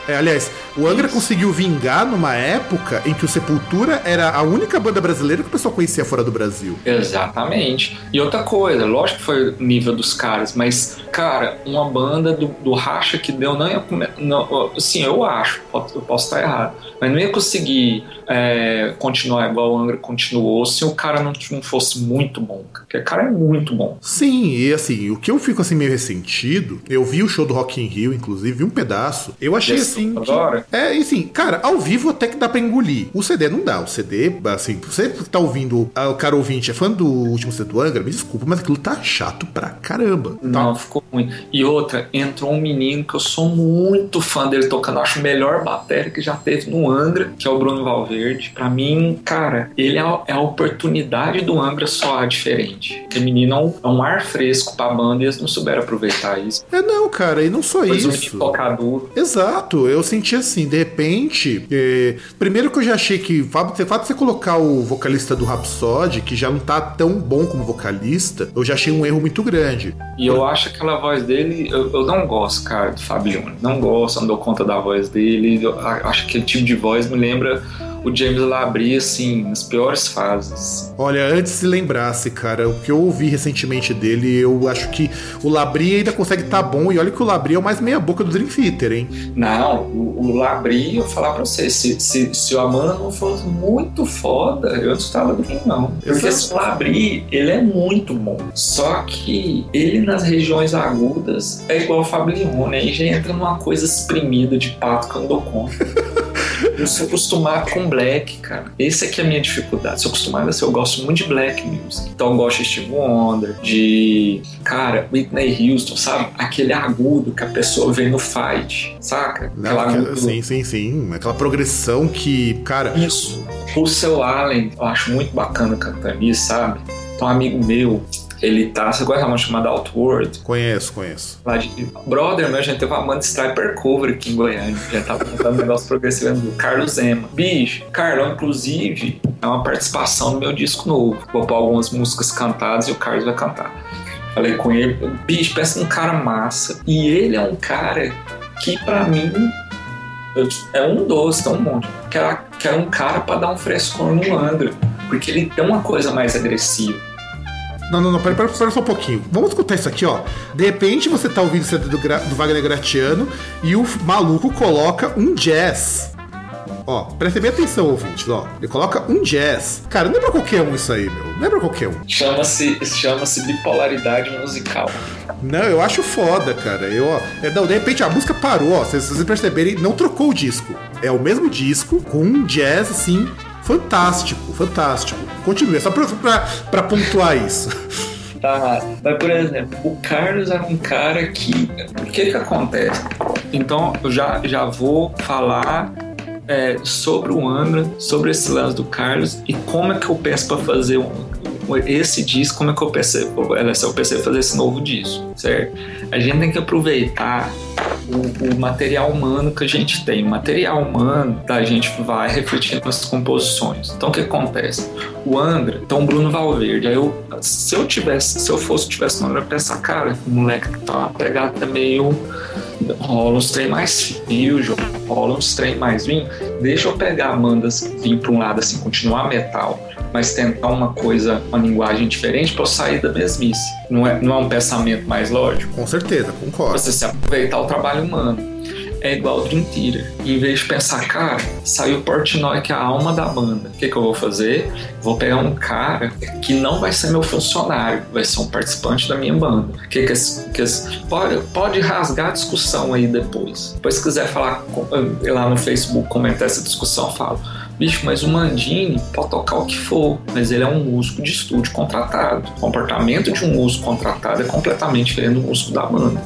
É, aliás, o Angra Isso. conseguiu vingar numa época em que o Sepultura era a única banda brasileira que o pessoal conhecia fora do Brasil. Exatamente. E outra coisa, lógico que foi o nível dos caras, mas, cara, uma banda do, do racha que deu não ia comer. Não, assim, eu acho, eu posso estar errado, mas não ia conseguir é, continuar igual o Angra continuou se o cara não, não fosse muito bom. Porque o cara é muito bom. Sim, e assim, o que eu fico assim meio ressentido, eu vi o show do Rock in Rio, inclusive, vi um pedaço. Eu achei assim. Agora? É, e assim, cara, ao vivo até que dá pra engolir. O CD não dá. O CD, assim, você que tá ouvindo, o cara ouvinte é fã do último CD do Angra, me desculpa, mas aquilo tá chato pra caramba. Tá? Não, ficou ruim. E outra, entrou um menino que eu sou muito fã dele tocando, acho o melhor bateria que já teve no Angra, que é o Bruno Valverde. Pra mim, cara, ele é a, é a oportunidade do Angra soar diferente. O menino é um, é um, ar fresco pra banda e eles não souberam aproveitar isso. É não, cara, e não só Foi isso. Um tocar duro. Exato, eu senti assim, de repente. É... Primeiro que eu já achei que o fato de você colocar o vocalista do Rhapsody, que já não tá tão bom como vocalista, eu já achei um erro muito grande. E eu acho aquela voz dele, eu, eu não gosto, cara, do Fabiano. Não gosto, não dou conta da voz dele. Eu acho que aquele tipo de voz me lembra o James Labrie, assim, nas piores fases. Olha, antes se lembrasse, cara, o que eu ouvi recentemente dele, eu acho que o Labrie ainda consegue estar tá bom, e olha que o Labrie é o mais meia-boca do Dream Theater, hein? Não, o, o Labrie, eu vou falar pra você, se, se, se o Amanda não fosse muito foda, eu não estava Dream, não. Porque esse Labrie, ele é muito bom. Só que ele nas regiões agudas é igual o Fablione, aí já entra numa coisa exprimida de pato que eu não dou conta. Eu sou acostumado com black, cara. Essa aqui é a minha dificuldade. Sou acostumado a ser, eu gosto muito de black music. Então eu gosto de Steve Wonder, de, cara, Whitney Houston, sabe? Aquele agudo que a pessoa vem no fight, saca? Não, aquela, sim, sim, sim. Aquela progressão que, cara. Isso. O seu Allen, eu acho muito bacana cantando isso, sabe? Então, um amigo meu, ele tá. Você conhece uma chamada Outward? Conheço, conheço. Lá de, brother, meu, a gente teve uma banda Striper Cover aqui em Goiânia. Já tava contando um negócio progressivo do Carlos Zema. Bicho, Carlão, inclusive, é uma participação no meu disco novo. Vou pôr algumas músicas cantadas e o Carlos vai cantar. Falei com ele, bicho, parece um cara massa. E ele é um cara que, para mim, é um doce, é um monte. Que era, que era um cara para dar um frescor no Andro. Porque ele tem uma coisa mais agressiva Não, não, não, pera, pera, pera só um pouquinho. Vamos escutar isso aqui, ó. De repente você tá ouvindo o CD do, Gra- do Wagner Gratiano e o maluco coloca um jazz. Ó, prestem bem atenção, ouvintes, ó. Ele coloca um jazz. Cara, não é pra qualquer um isso aí, meu. Não é pra qualquer um. Chama-se chama bipolaridade musical. Não, eu acho foda, cara. Eu, ó, é, não, de repente a música parou, ó. Se vocês perceberem, não trocou o disco. É o mesmo disco com um jazz, assim, fantástico, fantástico. Continue, é só pra pontuar isso. Tá, mas por exemplo, o Carlos era um cara que. O que que acontece? Então eu já, já vou falar é, sobre o Angra, sobre esse lance do Carlos e como é que eu peço para fazer um- esse disco, como é que eu pensei, eu pensei em fazer esse novo disco, certo? A gente tem que aproveitar o, o material humano que a gente tem. O material humano da gente vai refletindo nas composições. Então o que acontece? O Angra, então Bruno Valverde. Aí eu, se eu tivesse, se eu fosse tivesse eu ia pensar, cara, o moleque tá uma pegada meio rola uns trem mais fusion, rola uns trem mais vinho. Deixa eu pegar Amandas, vir para um lado assim, continuar metal, mas tentar uma coisa, uma linguagem diferente para eu sair da mesmice. Não é, não é um pensamento mais lógico? Com certeza, concordo. Você se aproveitar o trabalho humano. É igual o Dream Theater. Em vez de pensar, cara, saiu o Portnoy, que é a alma da banda. O que, que eu vou fazer? Vou pegar um cara que não vai ser meu funcionário, vai ser um participante da minha banda. Que que que pode, pode rasgar a discussão aí depois. Depois, se quiser falar com- lá no Facebook, comentar essa discussão, eu falo. Bicho, mas o Mandini pode tocar o que for, mas ele é um músico de estúdio contratado. O comportamento de um músico contratado é completamente diferente do músico da banda.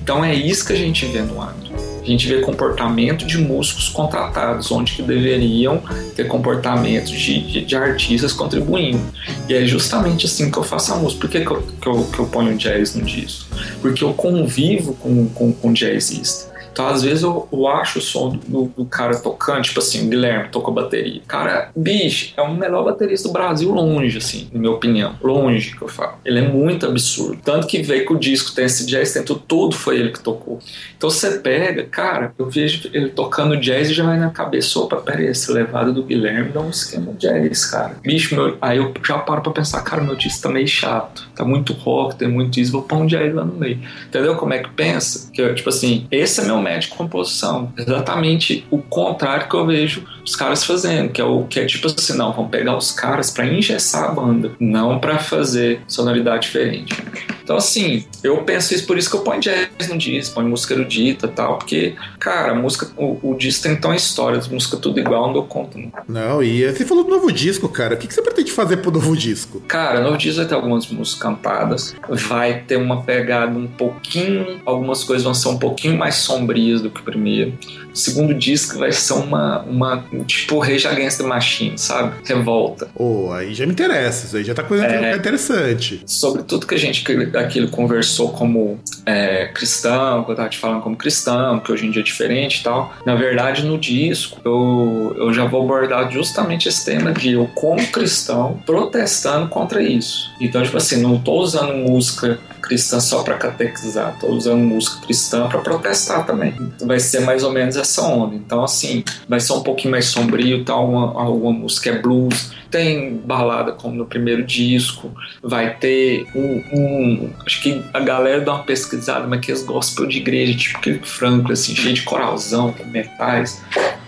Então é isso que a gente vê no Andro. A gente vê comportamento de músicos contratados, onde que deveriam ter comportamento de, de, de artistas contribuindo. E é justamente assim que eu faço a música. Por que, que, eu, que, eu, que eu ponho jazz no disco? Porque eu convivo com, com, com jazzista. Então, às vezes, eu, eu acho o som do, do cara tocando, tipo assim, o Guilherme tocou bateria. Cara, bicho, é o melhor baterista do Brasil, longe, assim, na minha opinião. Longe que eu falo. Ele é muito absurdo. Tanto que veio que o disco tem esse jazz, tem tudo, tudo foi ele que tocou. Então você pega, cara, eu vejo ele tocando jazz e já vai na cabeça, opa, peraí, esse levado do Guilherme dá um esquema jazz, cara. Bicho, meu, aí eu já paro pra pensar, cara, meu disco tá meio chato. Tá muito rock, tem muito isso, vou pôr um jazz lá no meio. Entendeu como é que pensa? Que, tipo assim, esse é meu método de composição. Exatamente o contrário que eu vejo os caras fazendo, que é o que é tipo assim, não, vamos pegar os caras pra engessar a banda, não pra fazer sonoridade diferente. Então, assim, eu penso isso, por isso que eu ponho jazz no disco, ponho música erudita e tal, porque, cara, música, o, o disco tem então a história, as músicas tudo igual, não dou conta. Não. Não, e você falou do novo disco, cara. O que que você pretende fazer pro novo disco? Cara, o novo disco vai ter algumas músicas cantadas, vai ter uma pegada um pouquinho, algumas coisas vão ser um pouquinho mais sombrias do que o primeiro. O segundo disco vai ser uma, uma tipo Rage Against the Machine, sabe? Revolta. Ô, aí já me interessa. Isso aí já tá coisa É. interessante. sobre tudo que a gente aquilo conversou como é, cristão, que eu tava te falando como cristão, que hoje em dia é diferente e tal. Na verdade, no disco, eu, eu já vou abordar justamente esse tema de eu, como cristão, protestando contra isso. Então, tipo assim, não tô usando música cristã só para catequizar, tô usando música cristã para protestar também. Vai ser mais ou menos essa onda. Então, assim, vai ser um pouquinho mais sombrio, tal, uma, alguma música é blues, tem balada como no primeiro disco, vai ter um, um- acho que a galera dá uma pesquisada, mas que eles gospel de igreja, tipo aquele Franklin, assim, cheio de coralzão, com metais.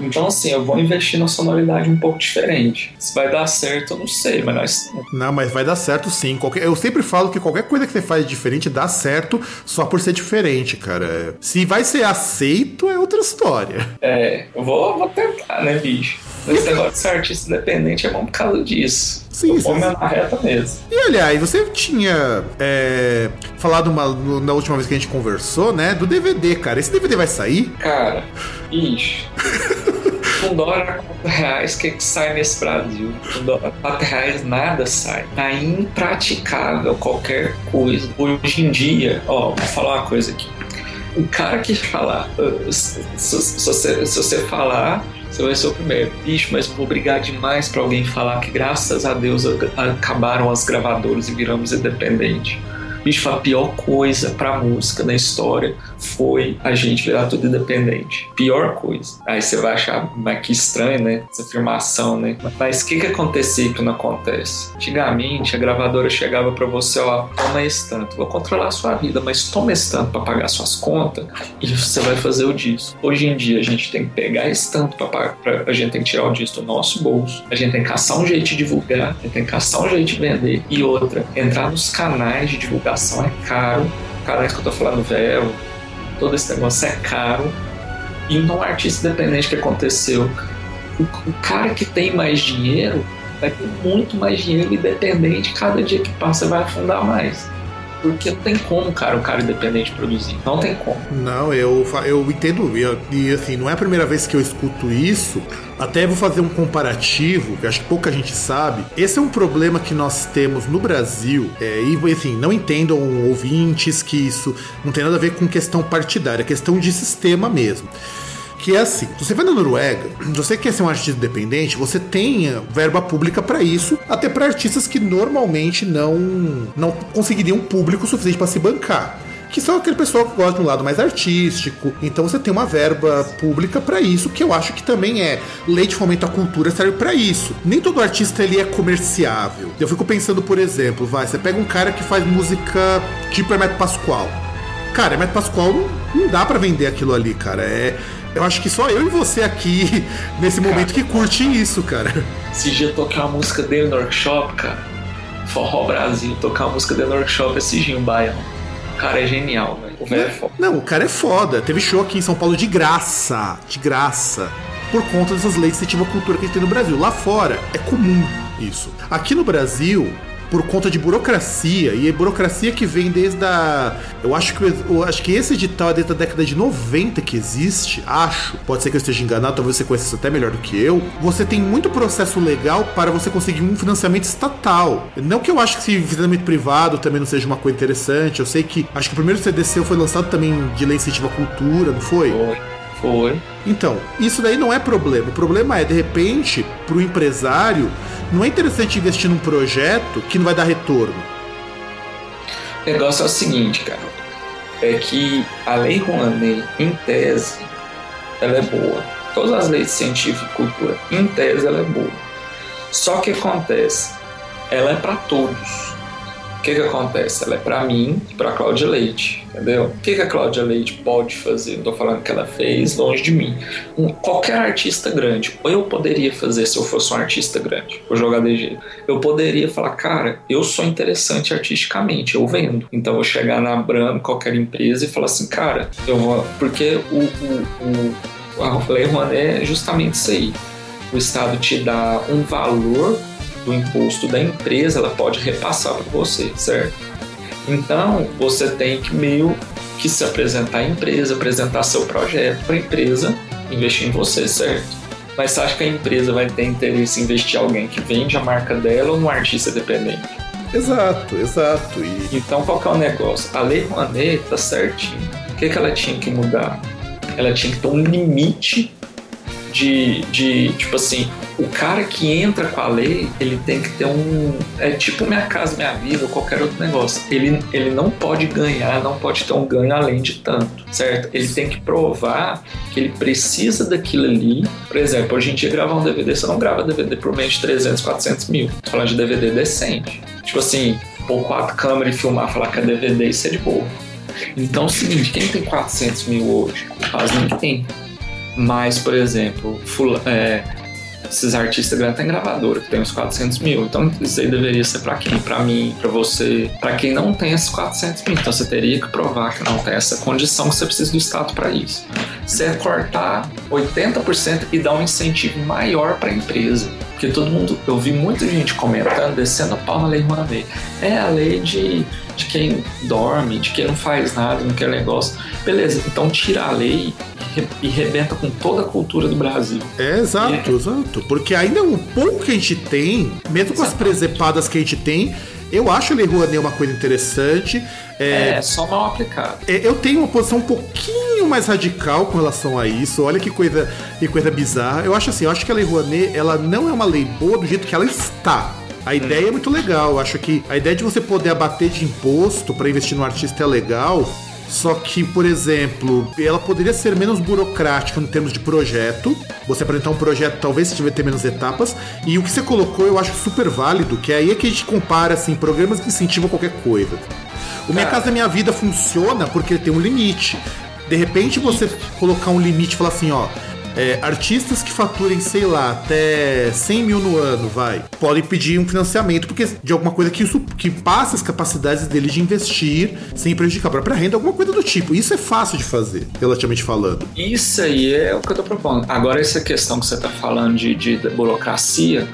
Então, assim, eu vou investir na sonoridade um pouco diferente. Se vai dar certo, eu não sei, mas nós, Não, mas vai dar certo sim. Qualquer- Eu sempre falo que qualquer coisa que você faz diferente dá certo só por ser diferente, cara. Se vai ser aceito, é outra história. é, eu vou, vou tentar, né, bicho? Esse negócio de ser artista independente é bom por causa disso. Sim, sim, na reta mesmo. E aliás, você tinha é, falado uma- na última vez que a gente conversou, né? Do DVD, cara. Esse DVD vai sair? Cara, bicho. Com dólar 4 reais, o que, que sai nesse Brasil? Com dólar 4 reais nada sai. Tá impraticável qualquer coisa. Hoje em dia, ó, vou falar uma coisa aqui. O cara que falar, uh, se, se- se você, falar, você vai ser o primeiro. Bicho, mas eu vou brigar demais pra alguém falar que graças a Deus a- acabaram as gravadoras e viramos independente. Bicho, a pior coisa pra música na história foi a gente virar tudo independente. Pior coisa. Aí você vai achar, mas que estranho, né? Essa afirmação, né? Mas o que que acontecia que não acontece? Antigamente, a gravadora chegava para você, ó, toma esse tanto, vou controlar a sua vida, mas toma esse tanto pra pagar suas contas e você vai fazer o disco. Hoje em dia, a gente tem que pegar esse tanto pra pagar, pra, a gente tem que tirar o disco do nosso bolso, a gente tem que caçar um jeito de divulgar, a gente tem que caçar um jeito de vender. E outra, entrar nos canais de divulgação é caro. Canais que eu tô falando, Velho, todo esse negócio é caro. E num artista independente que aconteceu, o, o cara que tem mais dinheiro vai ter muito mais dinheiro independente, cada dia que passa vai afundar mais. Porque não tem como, cara, o cara independente produzir. Não tem como. Não, eu, eu entendo. E assim, não é a primeira vez que eu escuto isso. Até vou fazer um comparativo, que acho que pouca gente sabe. Esse é um problema que nós temos no Brasil. É, e assim, não entendam ouvintes que isso não tem nada a ver com questão partidária, é questão de sistema mesmo que é assim: você vai na Noruega, se você quer ser um artista independente, você tem verba pública para isso, até para artistas que normalmente não não conseguiriam público suficiente para se bancar que são aquele pessoal que gosta de um lado mais artístico. Então você tem uma verba pública para isso, que eu acho que também é lei de fomento à cultura serve para isso. Nem todo artista ele é comerciável. Eu fico pensando, por exemplo, vai, você pega um cara que faz música tipo Hermeto Pascoal. Cara, Hermeto Pascoal não, não dá para vender aquilo ali, cara. É eu acho que só eu e você aqui, nesse momento, que curte isso, cara. Esse dia tocar uma música dele no workshop, cara. Forró Brasil, tocar uma música dele no workshop, esse Gil Baião. O cara é genial, velho. O velho é foda. Não, o cara é foda. Teve show aqui em São Paulo de graça. De graça. Por conta dessas leis de incentivo à cultura que a gente tem no Brasil. Lá fora é comum isso. Aqui no Brasil, por conta de burocracia, e é burocracia que vem desde a. Eu acho que, eu acho que esse edital é desde a década de 90 que existe, acho. Pode ser que eu esteja enganado, talvez você conheça isso até melhor do que eu. Você tem muito processo legal para você conseguir um financiamento estatal. Não que eu acho que financiamento privado também não seja uma coisa interessante. Eu sei que. Acho que o primeiro CDC foi lançado também de lei incentiva cultura, não? Foi. Foi. Então, isso daí não é problema. O problema é, de repente, para o empresário, não é interessante investir num projeto que não vai dar retorno. O negócio é o seguinte, cara. É que a lei Rouanet, em tese, ela é boa. Todas as leis científicas e cultura, em tese, ela é boa. Só que acontece, ela é para todos o que que acontece? Ela é para mim e para Cláudia Leite, entendeu? O que que a Cláudia Leite pode fazer? Não tô falando que ela fez longe de mim. Um, qualquer artista grande, ou eu poderia fazer se eu fosse um artista grande, vou jogar jeito. Eu poderia falar, cara, eu sou interessante artisticamente, eu vendo. Então eu vou chegar na Abramo, qualquer empresa e falar assim, cara, eu vou. Porque o, o, o a Lei Rouanet é justamente isso aí. O Estado te dá um valor do imposto da empresa, ela pode repassar para você, certo? Então, você tem que meio que se apresentar à empresa, apresentar seu projeto para a empresa investir em você, certo? Mas você acha que a empresa vai ter interesse em investir em alguém que vende a marca dela ou num artista dependente? Exato, exato. E... Então, qual que é o negócio? A Lei Rouanet tá certinho. O que, que ela tinha que mudar? Ela tinha que ter um limite de, de, tipo assim, o cara que entra com a lei, ele tem que ter um. É tipo Minha Casa Minha Vida ou qualquer outro negócio. Ele, ele não pode ganhar, não pode ter um ganho além de tanto, certo? Ele tem que provar que ele precisa daquilo ali. Por exemplo, hoje em dia gravar um DVD, você não grava DVD por menos de 300, 400 mil. Tô falando de DVD decente. Tipo assim, pôr quatro câmeras e filmar, falar que é DVD, isso é de boa. Então é o seguinte, quem tem 400 mil hoje? Quase ninguém. Mas, por exemplo, é, esses artistas grandes têm gravadora, que tem uns 400 mil. Então, isso aí deveria ser para quem? Para mim, para você. Para quem não tem esses 400 mil. Então, você teria que provar que não tem essa condição, que você precisa do Estado para isso. Você cortar 80% e dar um incentivo maior para a empresa. Porque todo mundo, eu vi muita gente comentando, descendo a pau na lei Rouanet. É a lei de, de quem dorme, de quem não faz nada, não quer negócio. Beleza, então tira a lei e rebenta com toda a cultura do Brasil. É, exato, é. exato. Porque ainda o pouco que a gente tem, mesmo com as presepadas que a gente tem, eu acho a Lei Rouanet uma coisa interessante. É, é só mal aplicado. É, eu tenho uma posição um pouquinho mais radical com relação a isso. Olha que coisa, que coisa bizarra. Eu acho assim, eu acho que a Lei Rouanet, ela não é uma lei boa do jeito que ela está. A ideia é muito legal. Eu acho que a ideia de você poder abater de imposto para investir no artista é legal. Só que, por exemplo, ela poderia ser menos burocrática em termos de projeto. Você apresentar um projeto, talvez se tiver ter menos etapas. E o que você colocou, eu acho super válido, que é aí é que a gente compara assim, programas que incentivam qualquer coisa. O Minha Casa Minha Vida funciona porque tem um limite. De repente você colocar um limite e falar assim, ó, é, artistas que faturem, sei lá, até 100 mil no ano, vai, podem pedir um financiamento porque de alguma coisa que isso que passa as capacidades deles de investir sem prejudicar a própria renda, alguma coisa do tipo. Isso é fácil de fazer, relativamente falando. Isso aí é o que eu tô propondo. Agora, essa questão que você tá falando de, de, de burocracia,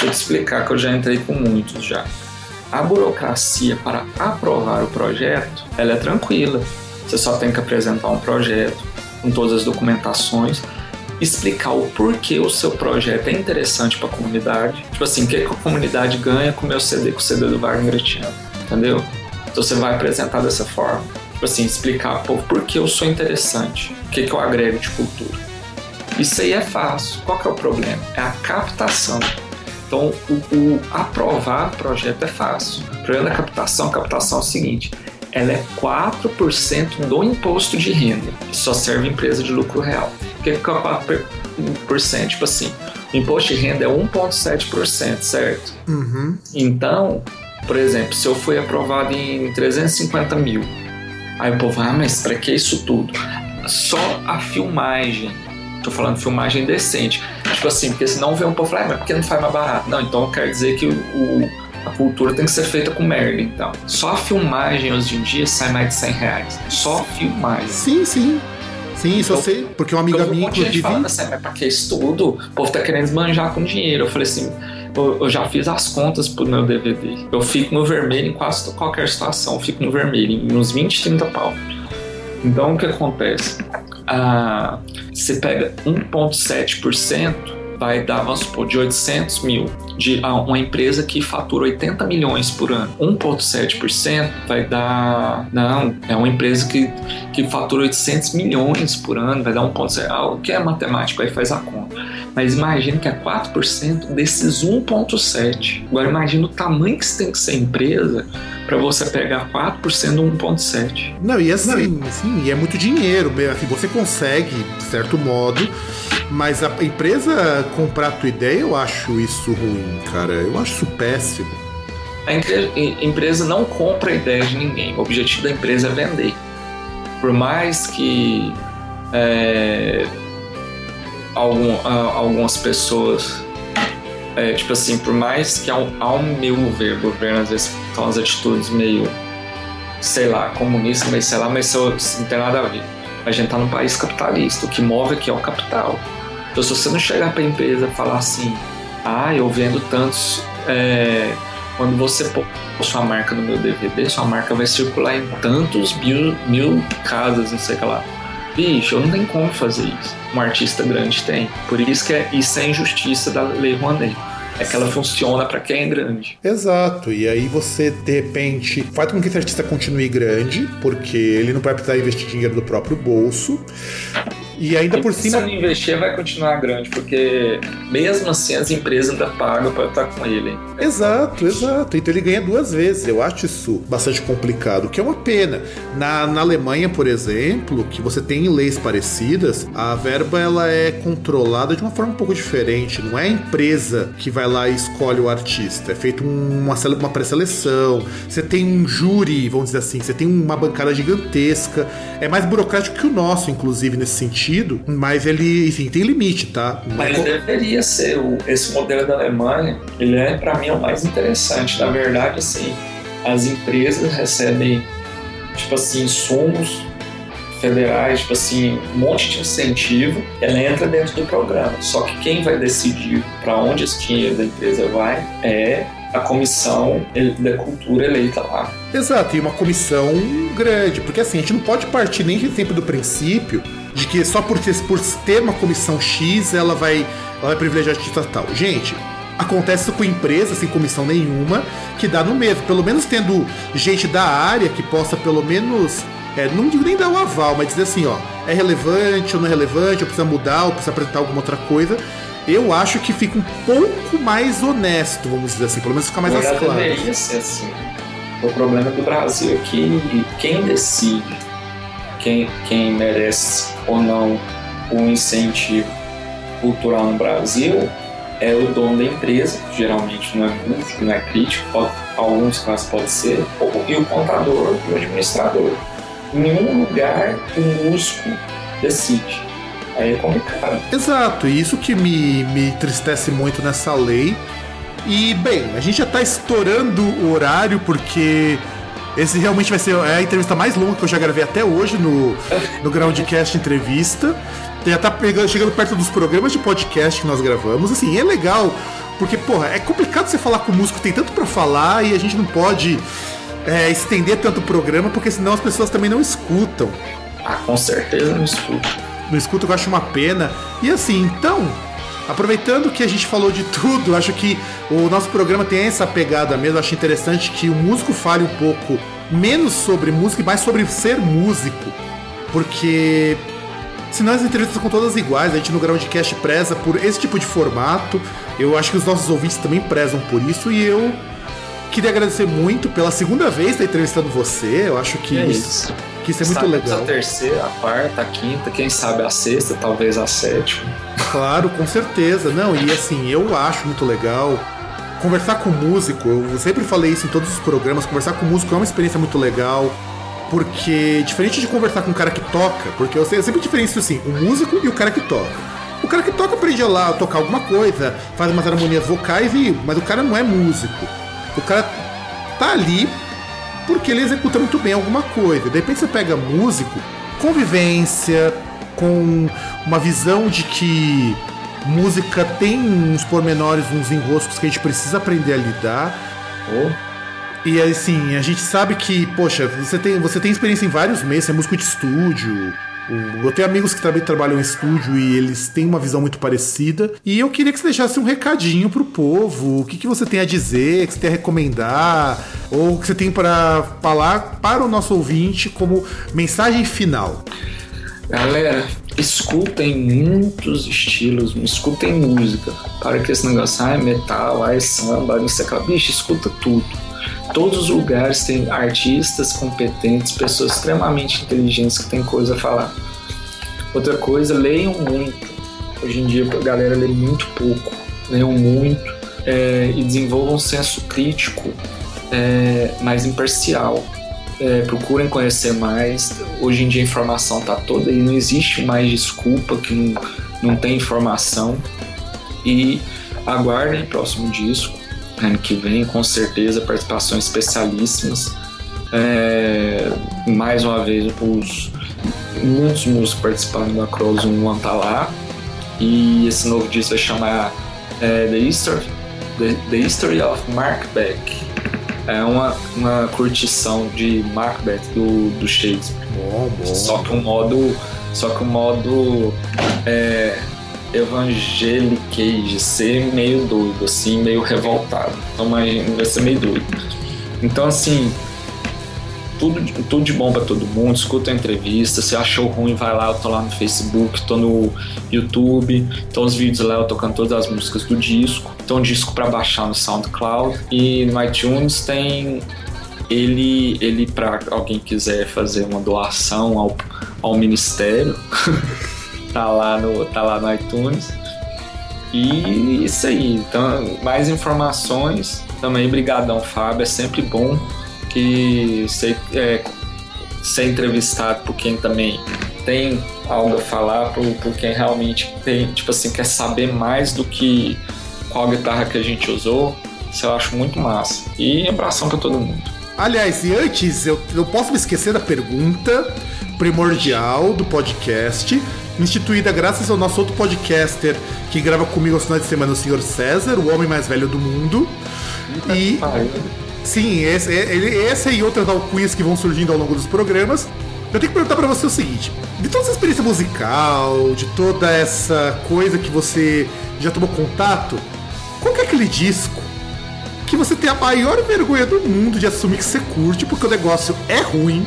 vou te explicar que eu já entrei com muitos já. A burocracia para aprovar o projeto, ela é tranquila. Você só tem que apresentar um projeto com todas as documentações explicar o porquê o seu projeto é interessante para a comunidade. Tipo assim, o que, a comunidade ganha com o meu CD, com o CD do Wagner Gretiano, entendeu? Então você vai apresentar dessa forma. Tipo assim, explicar, pô, por que eu sou interessante, o que, que eu agrego de cultura. Isso aí é fácil. Qual que é o problema? É a captação. Então, o, o aprovar o projeto é fácil. O problema da captação, captação é o seguinte, ela é 4% do imposto de renda, que só serve empresa de lucro real. O que é 4%? Tipo assim, o imposto de renda é 1,7%, certo? Uhum. Então, por exemplo, se eu fui aprovado em 350 mil, aí o povo, ah, mas para que isso tudo? Só a filmagem, tô falando filmagem decente, tipo assim, porque senão vê um povo falar, ah, mas por que não faz mais barato? Não, então quer dizer que o a cultura tem que ser feita com merda, então. Só a filmagem hoje em dia sai mais de 100 reais. Só filmagem. Sim, sim. Sim, isso então, eu sei, porque uma amiga minha, inclusive. Fala assim, mas pra que isso tudo? O povo tá querendo esbanjar com dinheiro. Eu falei assim, eu já fiz as contas pro meu DVD. Eu fico no vermelho em quase qualquer situação, eu fico no vermelho, em uns 20, 30 pau. Então o que acontece? Ah, você pega 1,7% vai dar, vamos supor, de 800 mil de uma empresa que fatura 80 milhões por ano. 1,7% vai dar. Não, é uma empresa que, que fatura 800 milhões por ano, vai dar 1,7%. Ah, que é matemático? Aí faz a conta. Mas imagina que é 4% desses 1,7%. Agora imagina o tamanho que você tem que ser empresa para você pegar 4% do 1,7%. Não, e assim, Não, sim, e é muito dinheiro. Assim, você consegue, de certo modo, mas a empresa comprar a tua ideia, eu acho isso ruim, cara. Eu acho isso péssimo. A empresa não compra a ideia de ninguém. O objetivo da empresa é vender. Por mais que é, algum, algumas pessoas, é, tipo assim, por mais que ao, ao meu ver, o governo às vezes toma as atitudes meio, sei lá, comunista, mas sei lá, mas não tem nada a ver. A gente tá num país capitalista, o que move aqui é o capital. Então, se você não chegar para a empresa e falar assim, ah, eu vendo tantos. É, quando você pôr sua marca no meu DVD, sua marca vai circular em tantos mil, mil casas, não sei o que lá. Bicho, não tenho como fazer isso. Um artista grande tem. Por isso que é, isso é injustiça da Lei Rouanet é que ela funciona para quem é grande. Exato. E aí você, de repente, faz com que esse artista continue grande, porque ele não vai precisar investir dinheiro do próprio bolso. E ainda e por cima. Se não investir, vai continuar grande, porque mesmo assim as empresas ainda pagam para estar com ele. Exato, exato. Então ele ganha duas vezes. Eu acho isso bastante complicado, o que é uma pena. Na, na Alemanha, por exemplo, que você tem leis parecidas, a verba ela é controlada de uma forma um pouco diferente. Não é a empresa que vai lá e escolhe o artista. É feito uma, uma pré-seleção. Você tem um júri, vamos dizer assim, você tem uma bancada gigantesca. É mais burocrático que o nosso, inclusive, nesse sentido sentido, mas ele, enfim, tem limite, tá? Mas deveria ser. O, esse modelo da Alemanha, ele é, para mim, é o mais interessante. Na verdade, assim, as empresas recebem, tipo assim, insumos federais, tipo assim, um monte de incentivo, ela entra dentro do programa. Só que quem vai decidir para onde esse dinheiro da empresa vai é a comissão da cultura eleita lá. Exato, e uma comissão grande, porque assim, a gente não pode partir nem sempre do princípio de que só por ter, por ter uma comissão X ela vai, ela vai privilegiar tal. Gente, acontece com empresas sem comissão nenhuma que dá no mesmo. Pelo menos tendo gente da área que possa pelo menos. É, não digo nem dar o aval, mas dizer assim, ó, é relevante ou não é relevante, ou precisa mudar, ou precisa apresentar alguma outra coisa. eu acho que fica um pouco mais honesto, vamos dizer assim, pelo menos fica mais claras. deveria ser assim. O problema do Brasil é que quem decide quem, quem merece ou não o incentivo cultural no Brasil é o dono da empresa, que geralmente não é músico, não é crítico, pode, alguns casos pode ser, ou, e o contador o administrador. Em nenhum lugar o músico decide. Aí é complicado. Exato, e isso que me, me entristece muito nessa lei. E, bem, a gente já tá estourando o horário, porque esse realmente vai ser é a entrevista mais longa que eu já gravei até hoje no, no Groundcast Entrevista. Já tá pegando, chegando perto dos programas de podcast que nós gravamos. Assim, é legal, porque, porra, é complicado você falar com o músico, tem tanto para falar e a gente não pode é, estender tanto o programa, porque senão as pessoas também não escutam. Ah, com certeza não escuto. Não escuto, eu acho uma pena. E assim, então, aproveitando que a gente falou de tudo, acho que o nosso programa tem essa pegada mesmo. Acho interessante que o músico fale um pouco menos sobre música e mais sobre ser músico. Porque senão as entrevistas são todas iguais. A gente no Groundcast preza por esse tipo de formato. Eu acho que os nossos ouvintes também prezam por isso. E eu queria agradecer muito pela segunda vez estar entrevistando você. Eu acho que É isso, isso. Que isso é muito legal. A terceira, a quarta, a quinta, quem sabe a sexta, talvez a sétima. Claro, com certeza. Não, e assim, eu acho muito legal conversar com músico. Eu sempre falei isso em todos os programas. Conversar com músico é uma experiência muito legal. Porque, diferente de conversar com um cara que toca, porque eu sempre diferencio assim, o músico e o cara que toca. O cara que toca aprende a lá a tocar alguma coisa, faz umas harmonias vocais, e, mas o cara não é músico. O cara tá ali porque ele executa muito bem alguma coisa. De repente você pega músico, convivência, com uma visão de que música tem uns pormenores, uns enroscos que a gente precisa aprender a lidar. Ou E assim, a gente sabe que, poxa, você tem, você tem experiência em vários meses, você é músico de estúdio. O- Eu tenho amigos que também trabalham em estúdio e eles têm uma visão muito parecida. E eu queria que você deixasse um recadinho pro povo. O que, que você tem a dizer, que você tem a recomendar, ou que você tem para falar para o nosso ouvinte como mensagem final. Galera, escutem muitos estilos, escutem música. Para que esse negócio, ah, é metal, ah, é samba, não sei o que. Bicho, escuta tudo. Todos os lugares têm artistas competentes, pessoas extremamente inteligentes que têm coisa a falar. Outra coisa, leiam muito. Hoje em dia a galera lê muito pouco. Leiam muito é, e desenvolvam um senso crítico é, mais imparcial. É, procurem conhecer mais. Hoje em dia a informação tá toda aí, não existe mais desculpa que não, não tem informação. E aguardem o próximo disco, ano que vem, com certeza, participações especialíssimas. É, mais uma vez, os, muitos músicos participando da Cross One tá lá. E esse novo disco vai chamar é, The, History, The, The History of Mark Beck. É uma, uma curtição de Macbeth do, do Shakespeare. Bom, bom. Só que um modo. Só que um modo. É, evangeliquez, de ser meio doido, assim, meio revoltado. Então vai vai ser meio doido. Então assim. Tudo, tudo de bom pra todo mundo, escuta a entrevista. Se achou ruim, vai lá, eu tô lá no Facebook, tô no YouTube, tô os vídeos lá, eu tocando todas as músicas do disco. Um disco pra baixar no SoundCloud e no iTunes tem ele, ele para alguém quiser fazer uma doação ao, ao ministério, tá lá no tá lá no iTunes. E isso aí. Então, mais informações também. Brigadão, Fábio. É sempre bom que ser, é, ser entrevistado por quem também tem algo a falar, por, por quem realmente tem, tipo assim, quer saber mais do que qual guitarra que a gente usou. Isso eu acho muito massa. E abração pra todo mundo. Aliás, e antes, eu não posso me esquecer da pergunta primordial do podcast, instituída graças ao nosso outro podcaster que grava comigo aos finais de semana, o Sr. César, o homem mais velho do mundo. E sim, esse, essa e outras alcunhas que vão surgindo ao longo dos programas. Eu tenho que perguntar pra você o seguinte: de toda essa experiência musical, de toda essa coisa que você já tomou contato, qual é aquele disco que você tem a maior vergonha do mundo de assumir que você curte, porque o negócio é ruim,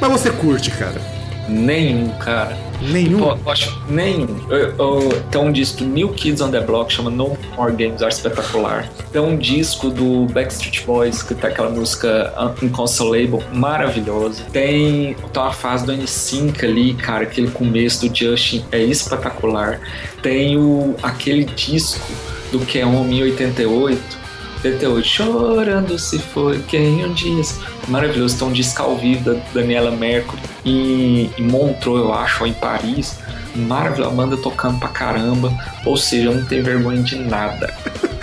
mas você curte, cara? Nenhum, cara. Nenhum? Pô, eu acho nenhum. Eu, eu, tem um disco do New Kids on the Block, chama No More Games, acho espetacular. Tem um disco do Backstreet Boys, que tem aquela música Inconsolable, maravilhosa. Tem, tem uma fase do N5 ali, cara, aquele começo do Justin é espetacular. Tem o, aquele disco do que é Homem 88, 88, chorando se foi quem um dia. Maravilhoso, tem disco ao vivo da Daniela Mercury em, em Montreux, eu acho, em Paris. Maravilhosa, Amanda tocando pra caramba. Ou seja, não tenho vergonha de nada.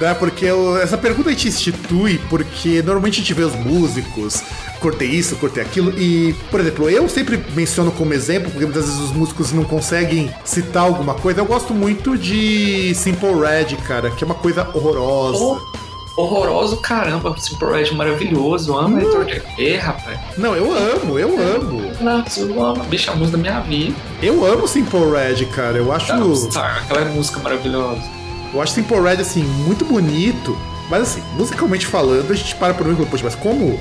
É, porque eu, essa pergunta a gente institui porque normalmente a gente vê os músicos, cortei isso, cortei aquilo, e, por exemplo, eu sempre menciono como exemplo, porque muitas vezes os músicos não conseguem citar alguma coisa, eu gosto muito de Simple Red, cara, que é uma coisa horrorosa. Oh horroroso, caramba. Simple Red maravilhoso. Amo Heitor de E, rapaz. Não, eu amo, eu amo. Não, eu amo. Bicho, a música da minha vida. Eu amo Simple Red, cara. Eu acho. Star, aquela música maravilhosa. Eu acho Simple Red, assim, muito bonito. Mas, assim, musicalmente falando, a gente para por um e poxa, mas como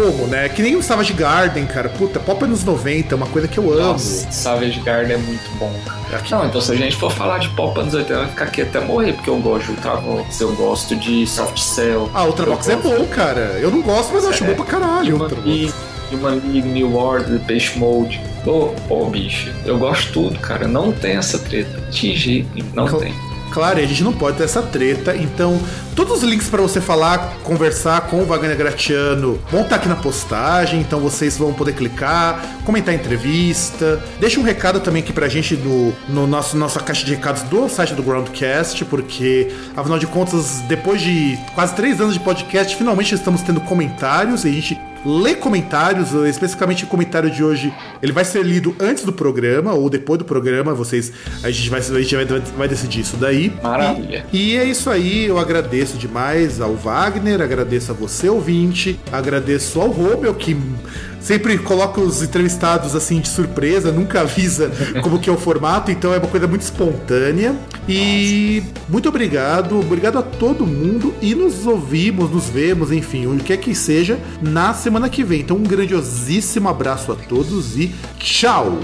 como, né? Que nem o Savage Garden, cara. Puta, pop anos 90, é uma coisa que eu amo. Nossa, Savage Garden é muito bom. Aqui. Não, então se a gente for falar de pop anos 80, vai ficar aqui até morrer, porque eu gosto de Ultravox, eu gosto de Soft Cell. Ah, Ultravox é bom, cara. Eu não gosto, mas eu acho é, bom pra caralho. League, Human League, New Order, Peixe Mode. Pô, oh, bicho, eu gosto de tudo, cara. Não tem essa treta. De jeito, não Cl tem. Claro, a gente não pode ter essa treta. Então, todos os links para você falar, conversar com o Wagner Gratiano vão estar tá aqui na postagem. Então, vocês vão poder clicar, comentar a entrevista. Deixa um recado também aqui pra gente no, no nosso nossa caixa de recados do site do Groundcast, porque, afinal de contas, depois de quase três anos de podcast, finalmente estamos tendo comentários e a gente ler comentários, especificamente o comentário de hoje, ele vai ser lido antes do programa ou depois do programa, vocês a gente vai, a gente vai, vai decidir isso daí. Maravilha. E, e, é isso aí, eu agradeço demais ao Wagner, agradeço a você ouvinte, agradeço ao Romeu que sempre coloca os entrevistados assim de surpresa, nunca avisa como que é o formato, então é uma coisa muito espontânea. E muito obrigado, obrigado a todo mundo e nos ouvimos, nos vemos, enfim, o que é que seja na semana que vem. Então um grandiosíssimo abraço a todos e tchau.